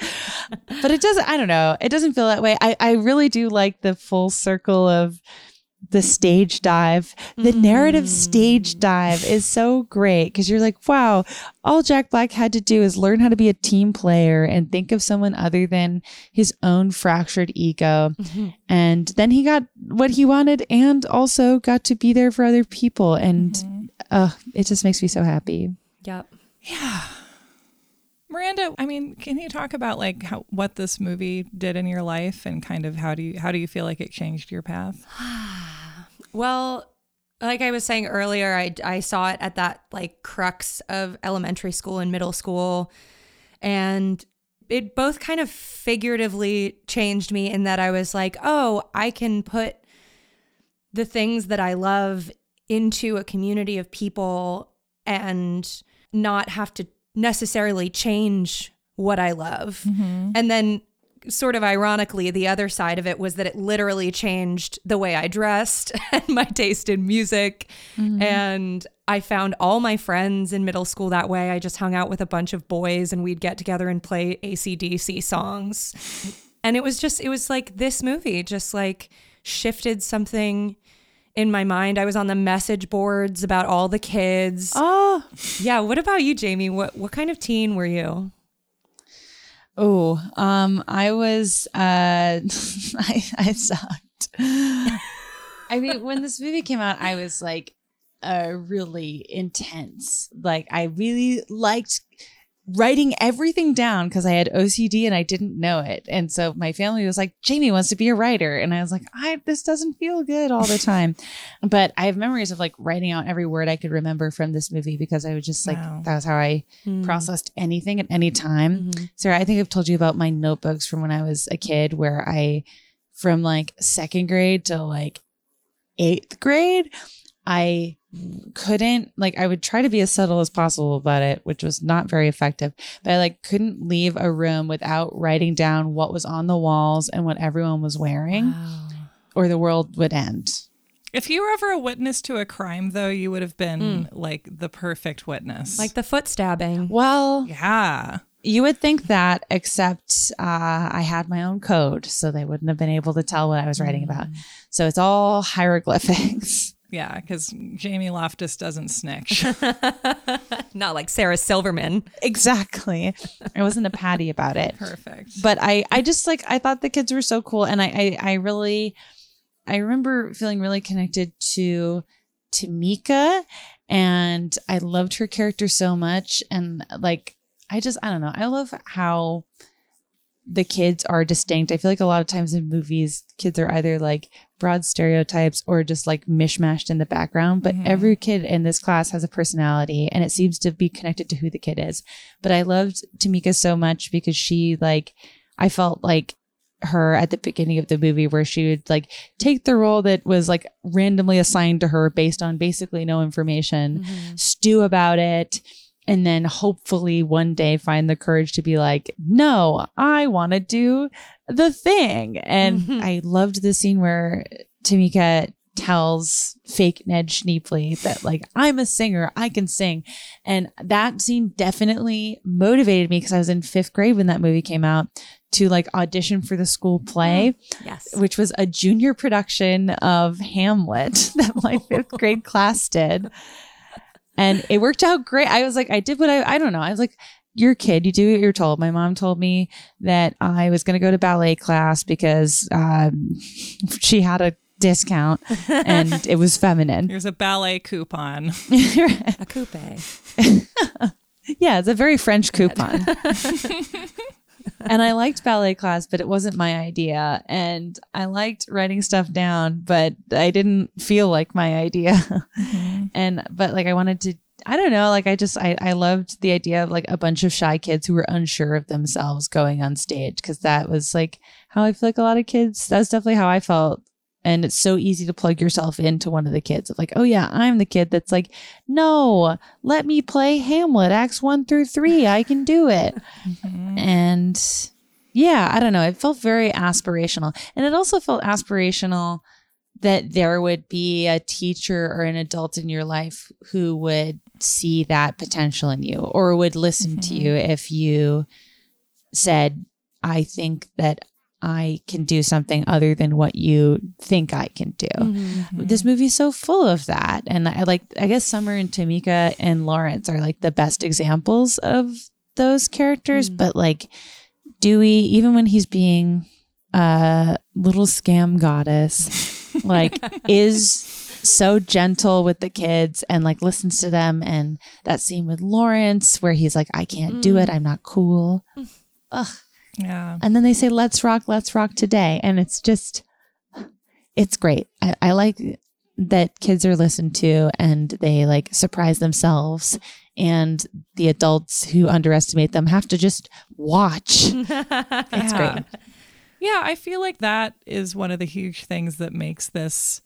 But it doesn't. I don't know. It doesn't feel that way. I I really do like the full circle of the stage dive. The narrative stage dive is so great because you're like, wow, all Jack Black had to do is learn how to be a team player and think of someone other than his own fractured ego. And then he got what he wanted and also got to be there for other people. And uh, it just makes me so happy. Yep. Yeah. Miranda, I mean, can you talk about like how what this movie did in your life and kind of how do you how do you feel like it changed your path? Well, like I was saying earlier, I, I saw it at that like crux of elementary school and middle school. And it both kind of figuratively changed me in that I was like, oh, I can put the things that I love into a community of people and not have to necessarily change what I love. Mm-hmm. And then sort of ironically, the other side of it was that it literally changed the way I dressed and my taste in music. Mm-hmm. And I found all my friends in middle school that way. I just hung out with a bunch of boys and we'd get together and play ACDC songs. And it was just, it was like this movie just like shifted something in my mind. I was on the message boards about all the kids. Oh, Yeah. What about you, Jamie? What, what kind of teen were you? Oh, um, I was, uh, I, I sucked. I mean, when this movie came out, I was like, uh, really intense. Like, I really liked writing everything down because I had OCD and I didn't know it. And so my family was like, Jamie wants to be a writer. And I was like, I, this doesn't feel good all the time. but I have memories of like writing out every word I could remember from this movie because I was just like, Wow. that was how I hmm. processed anything at any time. Mm-hmm. Sarah, I think I've told you about my notebooks from when I was a kid where I from like second grade to like eighth grade, I couldn't like I would try to be as subtle as possible about it, which was not very effective. But I like couldn't leave a room without writing down what was on the walls and what everyone was wearing, or the world would end. If you were ever a witness to a crime, though, you would have been like the perfect witness. Like the foot stabbing. Well, yeah. you would think that, except uh, I had my own code, so they wouldn't have been able to tell what I was writing about. So it's all hieroglyphics. Yeah, because Jamie Loftus doesn't snitch. Not like Sarah Silverman. exactly. I wasn't a patty about it. Perfect. but I I just like I thought the kids were so cool and I I, I really I remember feeling really connected to Tamika and I loved her character so much and like I just I don't know I love how the kids are distinct. I feel like a lot of times in movies kids are either like broad stereotypes or just like mishmashed in the background, but mm-hmm. every kid in this class has a personality and it seems to be connected to who the kid is. But I loved Tamika so much because she like I felt like her at the beginning of the movie where she would like take the role that was like randomly assigned to her based on basically no information, mm-hmm. stew about it, and then hopefully one day find the courage to be like, no, I want to do the thing. And mm-hmm. I loved the scene where Tamika tells fake Ned Schneebly that like I'm a singer, I can sing. And that scene definitely motivated me because I was in fifth grade when that movie came out to like audition for the school play, oh, Yes. which was a junior production of Hamlet that my fifth grade class did. And it worked out great. I was like, I did what I, I don't know. I was like, you're a kid, you do what you're told. My mom told me that I was going to go to ballet class because um, she had a discount and it was feminine. Here's a ballet coupon. A coupe. Yeah, it's a very French coupon. And I liked ballet class, but it wasn't my idea. And I liked writing stuff down, but I didn't feel like my idea. Mm-hmm. and, but like I wanted to, I don't know, like I just, I, I loved the idea of like a bunch of shy kids who were unsure of themselves going on stage because that was like how I feel like a lot of kids, that's definitely how I felt. And it's so easy to plug yourself into one of the kids of like, oh yeah, I'm the kid that's like, no, let me play Hamlet, acts one through three. I can do it. Mm-hmm. And yeah, I don't know. It felt very aspirational. And it also felt aspirational that there would be a teacher or an adult in your life who would see that potential in you or would listen to mm-hmm. you if you said, I think that I can do something other than what you think I can do. Mm-hmm. This movie's so full of that. And I like, I guess Summer and Tamika and Lawrence are like the best examples of those characters. Mm-hmm. But like Dewey, even when he's being a little scam goddess, like is so gentle with the kids and like listens to them. And that scene with Lawrence where he's like, I can't do it. Mm. I'm not cool. Ugh. Yeah. And then they say, let's rock, let's rock today. And it's just, it's great. I, I like that kids are listened to and they like surprise themselves. And the adults who underestimate them have to just watch. It's Yeah. great. Yeah, I feel like that is one of the huge things that makes this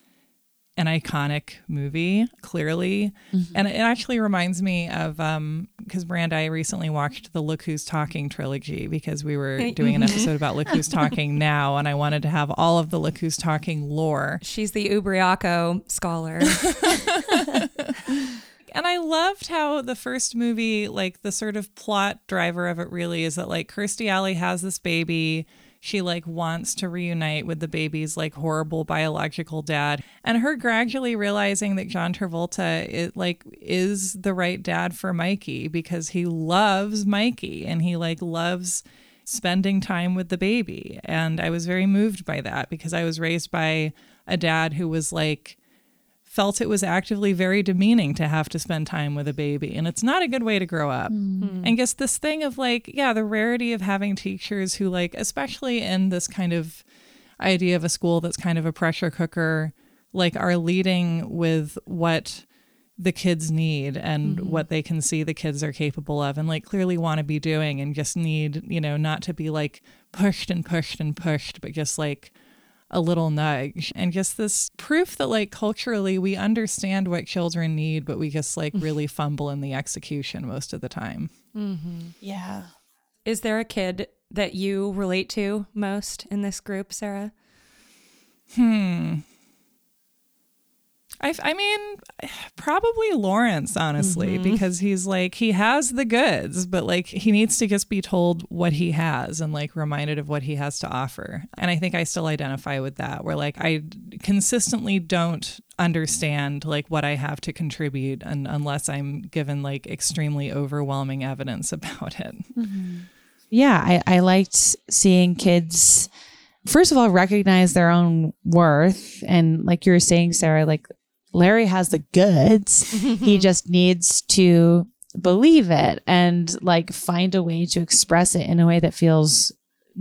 an iconic movie, clearly. And it actually reminds me of um because Brand I recently watched the Look Who's Talking trilogy because we were doing an episode about Look Who's Talking now and I wanted to have all of the Look Who's Talking lore. She's the Ubriaco scholar. And I loved how the first movie, like the sort of plot driver of it really is that like Kirstie Alley has this baby. She like wants to reunite with the baby's like horrible biological dad. And her gradually realizing that John Travolta it like is the right dad for Mikey because he loves Mikey and he like loves spending time with the baby. And I was very moved by that because I was raised by a dad who was like felt it was actively very demeaning to have to spend time with a baby and it's not a good way to grow up. Hmm. And guess this thing of like yeah the rarity of having teachers who like especially in this kind of idea of a school that's kind of a pressure cooker like are leading with what the kids need and hmm. what they can see the kids are capable of and like clearly want to be doing and just need you know not to be like pushed and pushed and pushed but just like a little nudge and just this proof that like culturally we understand what children need but we just like really fumble in the execution most of the time mm-hmm. Yeah. Is there a kid that you relate to most in this group, Sarah? Hmm. I, I mean, probably Lawrence, honestly, mm-hmm. because he's like, he has the goods, but like he needs to just be told what he has and like reminded of what he has to offer. And I think I still identify with that, where like I consistently don't understand like what I have to contribute and unless I'm given like extremely overwhelming evidence about it. Mm-hmm. Yeah, I, I liked seeing kids first of all recognize their own worth and like you were saying, Sarah, like Larry has the goods. he just needs to believe it and like find a way to express it in a way that feels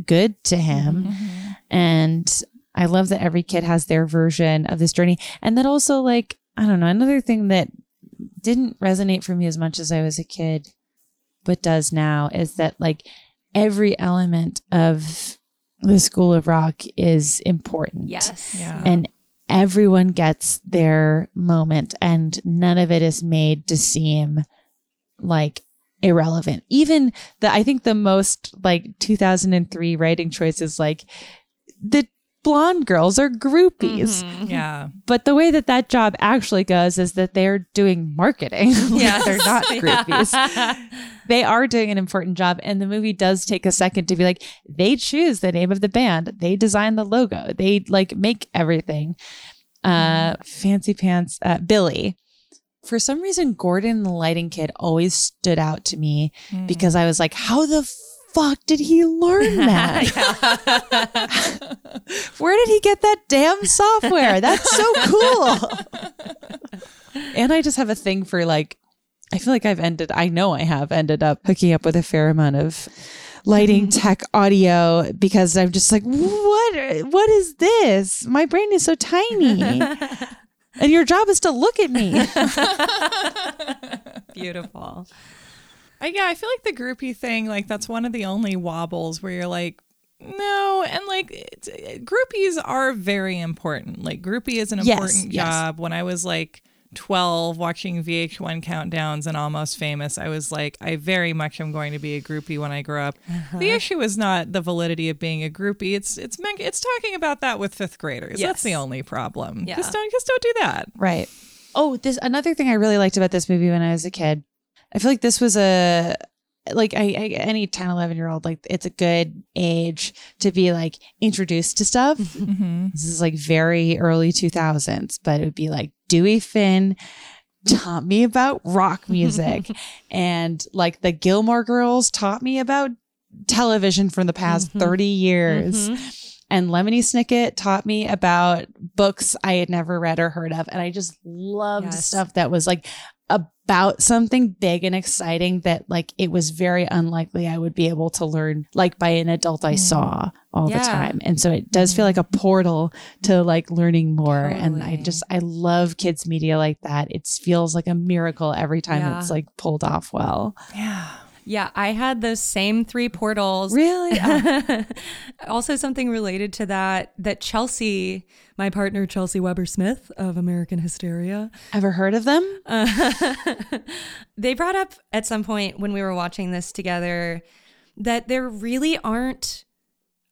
good to him. Mm-hmm. And I love that every kid has their version of this journey. And that also like, I don't know, another thing that didn't resonate for me as much as I was a kid, but does now is that like every element of the School of Rock is important. Yes. Yeah. And everyone gets their moment and none of it is made to seem like irrelevant. Even the I think the most like 2003 writing choice is like the blonde girls are groupies. Yeah. But the way that that job actually goes is that they're doing marketing. Yes. they're not groupies. they are doing an important job. And the movie does take a second to be like, they choose the name of the band, they design the logo, they like make everything. Uh, fancy pants, uh, Billy. For some reason, Gordon, the lighting kid, always stood out to me because I was like, how the fuck did he learn that? Where did he get that damn software? That's so cool. and I just have a thing for like, I feel like I've ended, I know I have ended up hooking up with a fair amount of lighting tech audio because I'm just like, what, what is this? My brain is so tiny. and your job is to look at me. Beautiful. I, yeah, I feel like the groupie thing, like that's one of the only wobbles where you're like, no, and like it's, groupies are very important. Like groupie is an important yes. job. When I was like 12 watching VH1 countdowns and Almost Famous, I was like, I very much am going to be a groupie when I grow up. Uh-huh. The issue is not the validity of being a groupie. It's it's it's talking about that with fifth graders. Yes. That's the only problem. Yeah. Just don't just don't do that. Right. Oh, this another thing I really liked about this movie when I was a kid. I feel like this was a like I, I any 10 11 year old like it's a good age to be like introduced to stuff. Mm-hmm. mm-hmm. This is like very early 2000s, but it would be like Dewey Finn taught me about rock music and like the Gilmore Girls taught me about television from the past mm-hmm. 30 years. Mm-hmm. And Lemony Snicket taught me about books I had never read or heard of. And I just loved Yes. stuff that was like about something big and exciting that like it was very unlikely I would be able to learn like by an adult I mm. saw all Yeah. the time. And so it does feel like a mm-hmm. portal to like learning more. And I just I love kids media like that. It feels like a miracle every time Yeah. it's like pulled off well. Yeah. Yeah, I had those same three portals. Really? Oh. also, something related to that that Chelsea, my partner Chelsea Weber Smith of American Hysteria, Ever heard of them? they brought up at some point when we were watching this together that there really aren't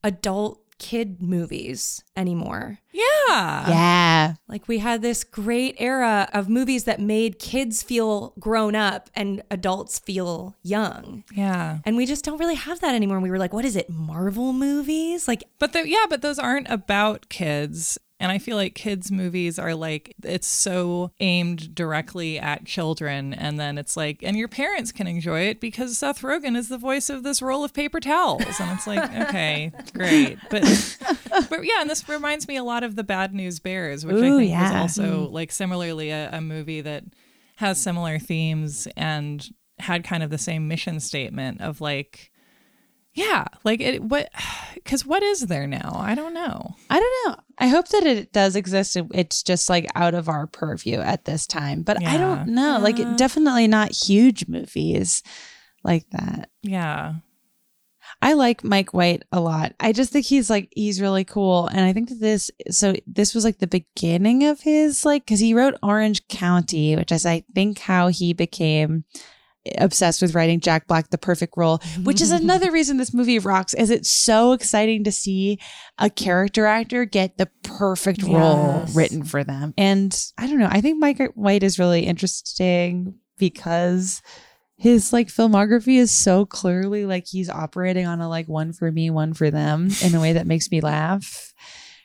adult kid movies anymore. Yeah. yeah. Like we had this great era of movies that made kids feel grown up and adults feel young. Yeah. And we just don't really have that anymore. We were like, what is it? Marvel movies? Like But the, yeah, but those aren't about kids. And I feel like kids' movies are like, it's so aimed directly at children. And then it's like, and your parents can enjoy it because Seth Rogen is the voice of this roll of paper towels. And it's like, okay, great. But, but yeah, and this reminds me a lot of The Bad News Bears, which I think yeah. was also mm-hmm. like similarly a, a movie that has similar themes and had kind of the same mission statement of like, yeah, like it, what, because what is there now? I don't know. I don't know. I hope that it does exist. It's just like out of our purview at this time. But I don't know. Like definitely not huge movies like that. Yeah. I like Mike White a lot. I just think he's like he's really cool, and I think that this so this was like the beginning of his like because he wrote Orange County, which is I think how he became obsessed with writing Jack Black the perfect role, which is another reason this movie rocks. Is it's so exciting to see a character actor get the perfect role Yes. written for them, and I don't know. I think Mike White is really interesting because his like filmography is so clearly like he's operating on a like one for me, one for them in a way that makes me laugh.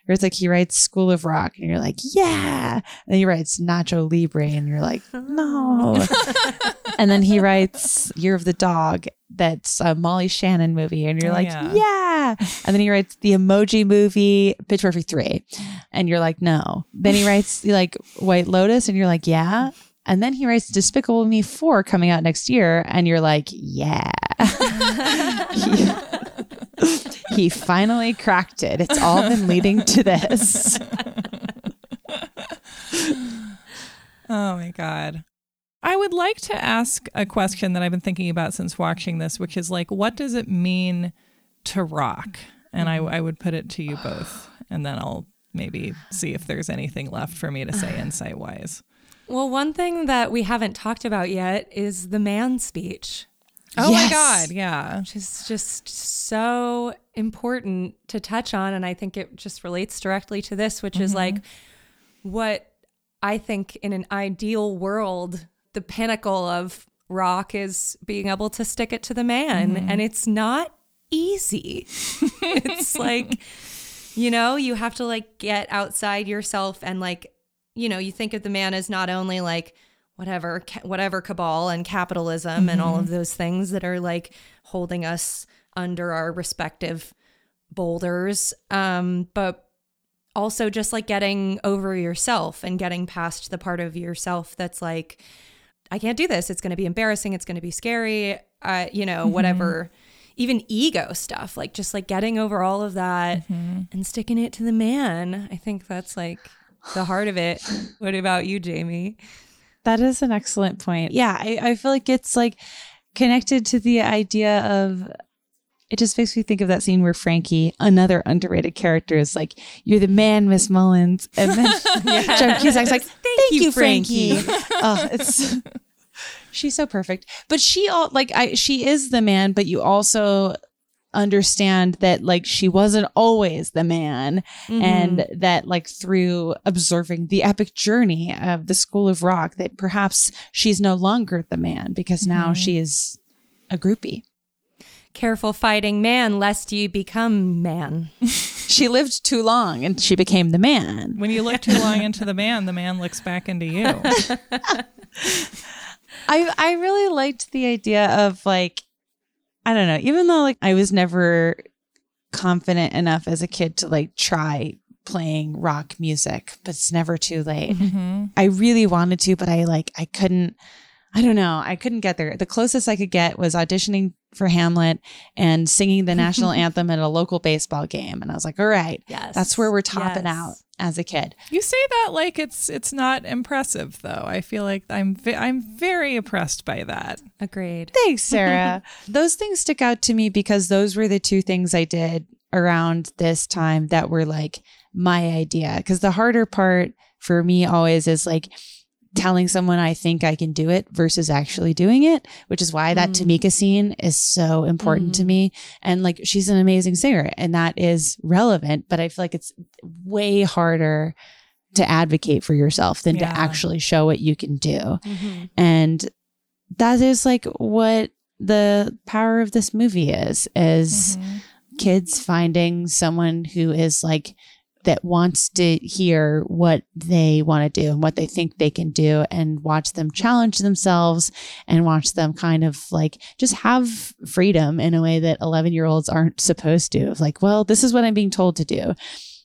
Or it's like he writes School of Rock and you're like, yeah. And then he writes Nacho Libre and you're like, oh. no. and then he writes Year of the Dog, that's a Molly Shannon movie. And you're Oh, like, yeah. yeah. And then he writes the emoji movie, Pitch Perfect 3. And you're like, no. Then he writes like White Lotus and you're like, yeah. And then he writes Despicable Me 4 coming out next year. And you're like, yeah. he, he finally cracked it. It's all been leading to this. Oh my God. I would like to ask a question that I've been thinking about since watching this, which is like, what does it mean to rock? And I, I would put it to you both, and then I'll maybe see if there's anything left for me to say insight wise. Well, one thing that we haven't talked about yet is the man speech, Oh Yes. my God. Yeah. which is just so important to touch on. And I think it just relates directly to this, which is mm-hmm. like what I think in an ideal world, the pinnacle of rock is being able to stick it to the man. Mm-hmm. And it's not easy. it's like, you know, you have to like get outside yourself and like, you know, you think of the man as not only like whatever, ca- whatever cabal and capitalism and all mm-hmm. of those things that are like holding us under our respective boulders, um, but also just like getting over yourself and getting past the part of yourself that's like, I can't do this. It's going to be embarrassing. It's going to be scary. Uh, you know, whatever, even ego stuff, like just like getting over all of that and sticking it to the man. I think that's like the heart of it. What about you, Jamie? That is an excellent point. Yeah, I, I feel like it's like connected to the idea of it just makes me think of that scene where Frankie, another underrated character, is like, You're the man, Miss Mullins. And then Joan Cusack's like, Thank, you, you, Frankie. oh, it's she's so perfect. But she all like I she is the man, but you also understand that like she wasn't always the man and mm-hmm. that like through observing the epic journey of the school of rock that perhaps she's no longer the man because now mm-hmm. she is a groupie Careful fighting man, lest you become man. she lived too long and she became the man When you look too long into the man, the man looks back into you. I I really liked the idea of like I don't know, even though like I was never confident enough as a kid to like try playing rock music, but it's never too late. Mm-hmm. I really wanted to, but I like I couldn't I don't know, I couldn't get there. The closest I could get was auditioning for Hamlet and singing the national anthem at a local baseball game and I was like, "All right, Yes. that's where we're topping Yes. out as a kid." You say that like it's it's not impressive though. I feel like I'm ve- I'm very impressed by that. Agreed. Thanks, Sarah. those things stick out to me because those were the two things I did around this time that were like my idea. Because the harder part for me always is like telling someone I think I can do it versus actually doing it, which is why that mm. Tamika scene is so important to mm. me. And like she's an amazing singer and that is relevant, but I feel like it's way harder to advocate for yourself than Yeah. to actually show what you can do. Mm-hmm. And that is like what the power of this movie is is mm-hmm. kids finding someone who is like that wants to hear what they want to do and what they think they can do and watch them challenge themselves and watch them kind of like just have freedom in a way that 11 year olds aren't supposed to It's like well this is what i'm being told to do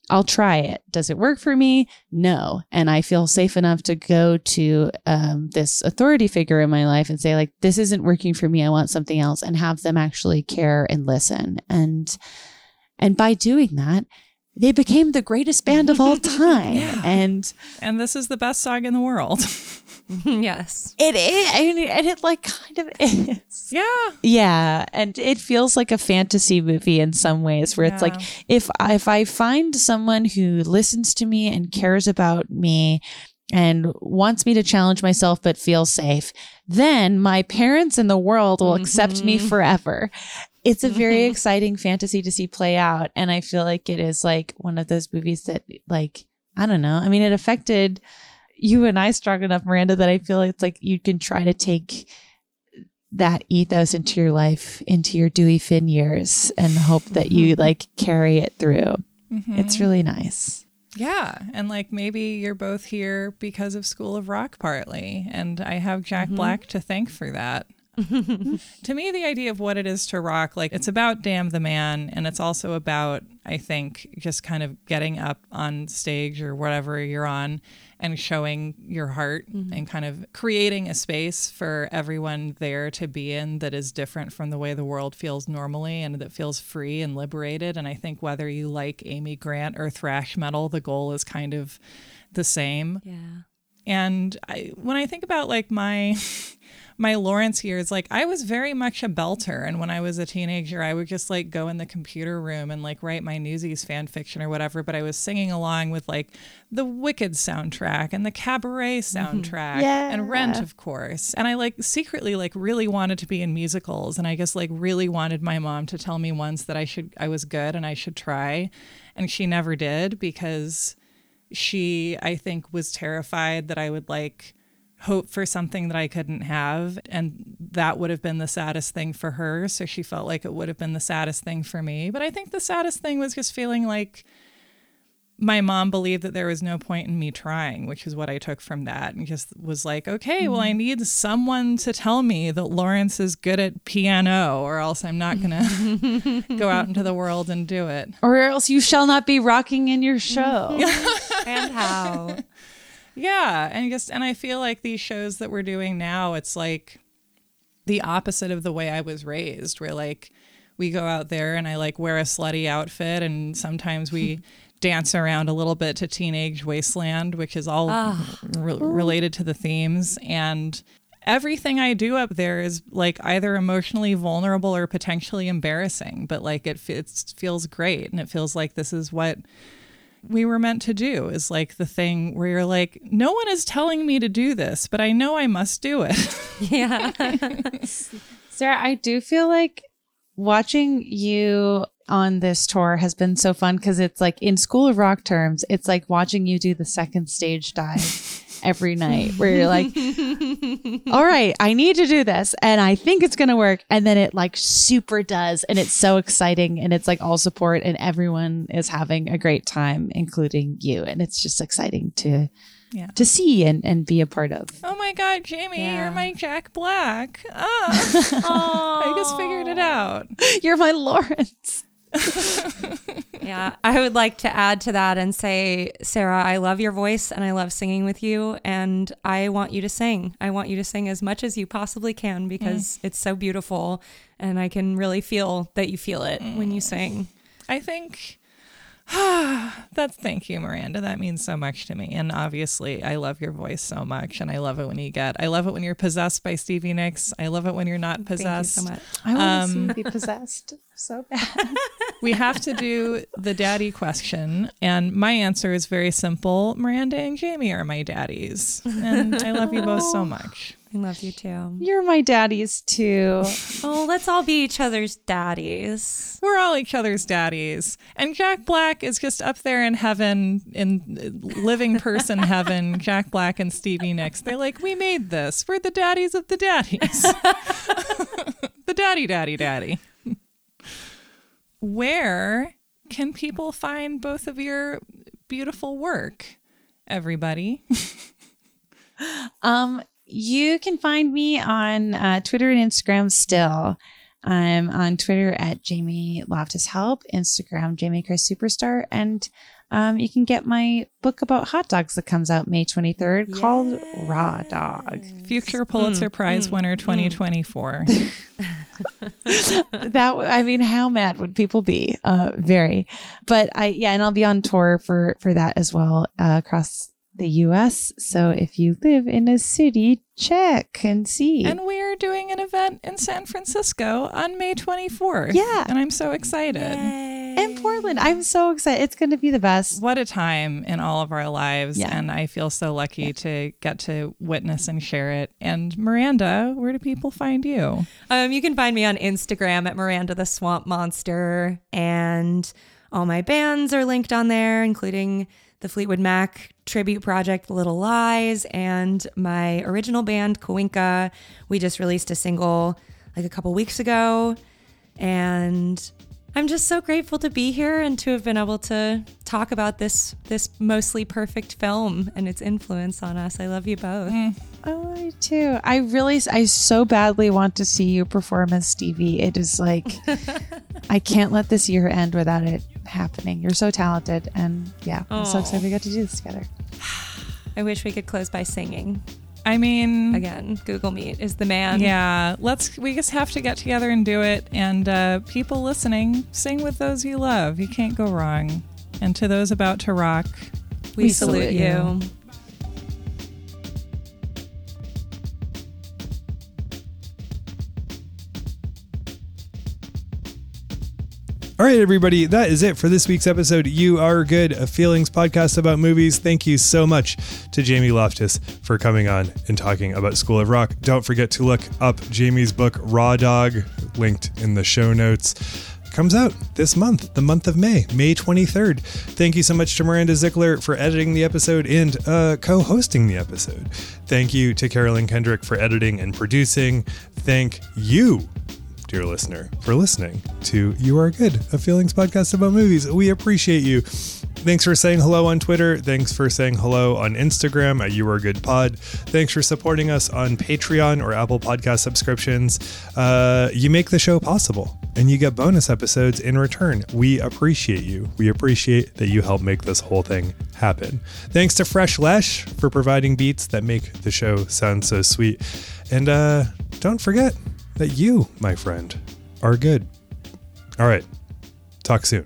I'll try it. Does it work for me? No. And I feel safe enough to go to um, this authority figure in my life and say, like, this isn't working for me. I want something else, and have them actually care and listen. And and by doing that, they became the greatest band of all time. And And this is the best song in the world. yes. it is, and it, and it like kind of is. yeah. Yeah, and it feels like a fantasy movie in some ways, where it's like if I, if I find someone who listens to me and cares about me and wants me to challenge myself but feel safe, then my parents in the world will accept me mm-hmm. forever. It's a very mm-hmm. exciting fantasy to see play out, and I feel like it is like one of those movies that like I don't know. I mean, it affected you and I strong enough, Miranda, that I feel like it's like you can try to take that ethos into your life, into your Dewey Finn years, and hope that you mm-hmm. like carry it through. Mm-hmm. It's really nice. Yeah. And like maybe you're both here because of School of Rock partly. And I have Jack Black to thank for that. to me, the idea of what it is to rock, like it's about Damn the Man, and it's also about, I think, just kind of getting up on stage or whatever you're on and showing your heart mm-hmm. and kind of creating a space for everyone there to be in that is different from the way the world feels normally and that feels free and liberated. And I think whether you like Amy Grant or thrash metal, the goal is kind of the same Yeah. and I, when I think about like my my Lawrence years, like I was very much a belter, and when I was a teenager, I would just like go in the computer room and like write my Newsies fan fiction or whatever. But I was singing along with like the Wicked soundtrack and the Cabaret mm-hmm. soundtrack and Rent, of course. And I like secretly like really wanted to be in musicals, and I just like really wanted my mom to tell me once that I should I was good and I should try, and she never did because she i think was terrified that i would like hope for something that i couldn't have and that would have been the saddest thing for her so she felt like it would have been the saddest thing for me but i think the saddest thing was just feeling like my mom believed that there was no point in me trying, which is what I took from that, and just was like, okay, well, I mm-hmm. need someone to tell me that Lawrence is good at piano, or else I'm not gonna go out into the world and do it. Or else you shall not be rocking in your show. And how? Yeah, and just and I feel like these shows that we're doing now, it's like the opposite of the way I was raised, where like we go out there and I like wear a slutty outfit, and sometimes we dance around a little bit to Teenage Wasteland, which is all ah. re- related to the themes and. Everything I do up there is like either emotionally vulnerable or potentially embarrassing, but like it, fe- it feels great and it feels like this is what we were meant to do is like the thing where you're like, no one is telling me to do this, but I know I must do it. Yeah. Sarah, I do feel like watching you on this tour has been so fun because it's like in School of Rock terms, it's like watching you do the second stage dive every night where you're like, all right, I need to do this and I think it's going to work. And then it like super does. And it's so exciting and it's like all support and everyone is having a great time, including you. And it's just exciting to. Yeah. To see and, and be a part of. oh my God, Jamie, Yeah. you're my Jack Black. Ah, I just figured it out. You're my Lawrence. Yeah, I would like to add to that and say, Sarah, I love your voice and I love singing with you. And I want you to sing. I want you to sing as much as you possibly can because it's so beautiful. And I can really feel that you feel it when you sing. I think that's thank you, Miranda. That means so much to me. And obviously, I love your voice so much. And I love it when you get, I love it when you're possessed by Stevie Nicks. I love it when you're not Thank you possessed. so much. I want Um, to be possessed so bad. we have to do the daddy question. And my answer is very simple Miranda and Jamie are my daddies. And I love you both so much. I love you too. You're my daddies too. Oh, let's all be each other's daddies. We're all each other's daddies. And Jack Black is just up there in heaven, in living person heaven. Jack Black and Stevie Nicks. They're like, we made this. We're the daddies of the daddies. the daddy, daddy, daddy. Where can people find both of your beautiful work, everybody? Um, you can find me on uh, Twitter and Instagram still. I'm on Twitter at Jamie Loftus Help, Instagram Jamie Christ Superstar, and um, you can get my book about hot dogs that comes out May 23rd called Raw Dog. Future Pulitzer Prize winner 2024. that I mean, how mad would people be? Uh, very, but I yeah, and I'll be on tour for for that as well uh, across the U.S. So if you live in a city, check and see. and we are doing an event in San Francisco on May 24th. Yeah. And I'm so excited. Yay. in Portland, I'm so excited. It's going to be the best. What a time in all of our lives. Yeah. And I feel so lucky to get to witness and share it. And Miranda, where do people find you? Um, you can find me on Instagram at Miranda the Swamp Monster, and all my bands are linked on there, including the Fleetwood Mac tribute project Little Lies and my original band Kawinka. We just released a single like a couple weeks ago, and I'm just so grateful to be here and to have been able to talk about this this mostly perfect film and its influence on us. I love you both. Mm. Oh, I too. I really, I so badly want to see you perform as Stevie. It is like, I can't let this year end without it happening. You're so talented, and yeah, I'm so excited we got to do this together. I wish we could close by singing I mean, again. Google Meet is the man. yeah, let's, we just have to get together and do it. And uh, people listening, sing with those you love. You can't go wrong. And to those about to rock, we, We salute, salute you. you. All right, everybody, that is it for this week's episode. You are good, a feelings podcast about movies. Thank you so much to Jamie Loftus for coming on and talking about School of Rock. Don't forget to look up Jamie's book, Raw Dog, linked in the show notes. Comes out this month, the month of May, May 23rd. Thank you so much to Miranda Zickler for editing the episode and uh, co hosting the episode. Thank you to Carolyn Kendrick for editing and producing. Thank you dear listener, for listening to You Are Good, a feelings podcast about movies. We appreciate you. Thanks for saying hello on Twitter. Thanks for saying hello on Instagram at You Are Good Pod. Thanks for supporting us on Patreon or Apple Podcast subscriptions. Uh, you make the show possible and you get bonus episodes in return. We appreciate you. We appreciate that you help make this whole thing happen. Thanks to Fresh Lesh for providing beats that make the show sound so sweet. And uh, don't forget that you, my friend, are good. All right. Talk soon.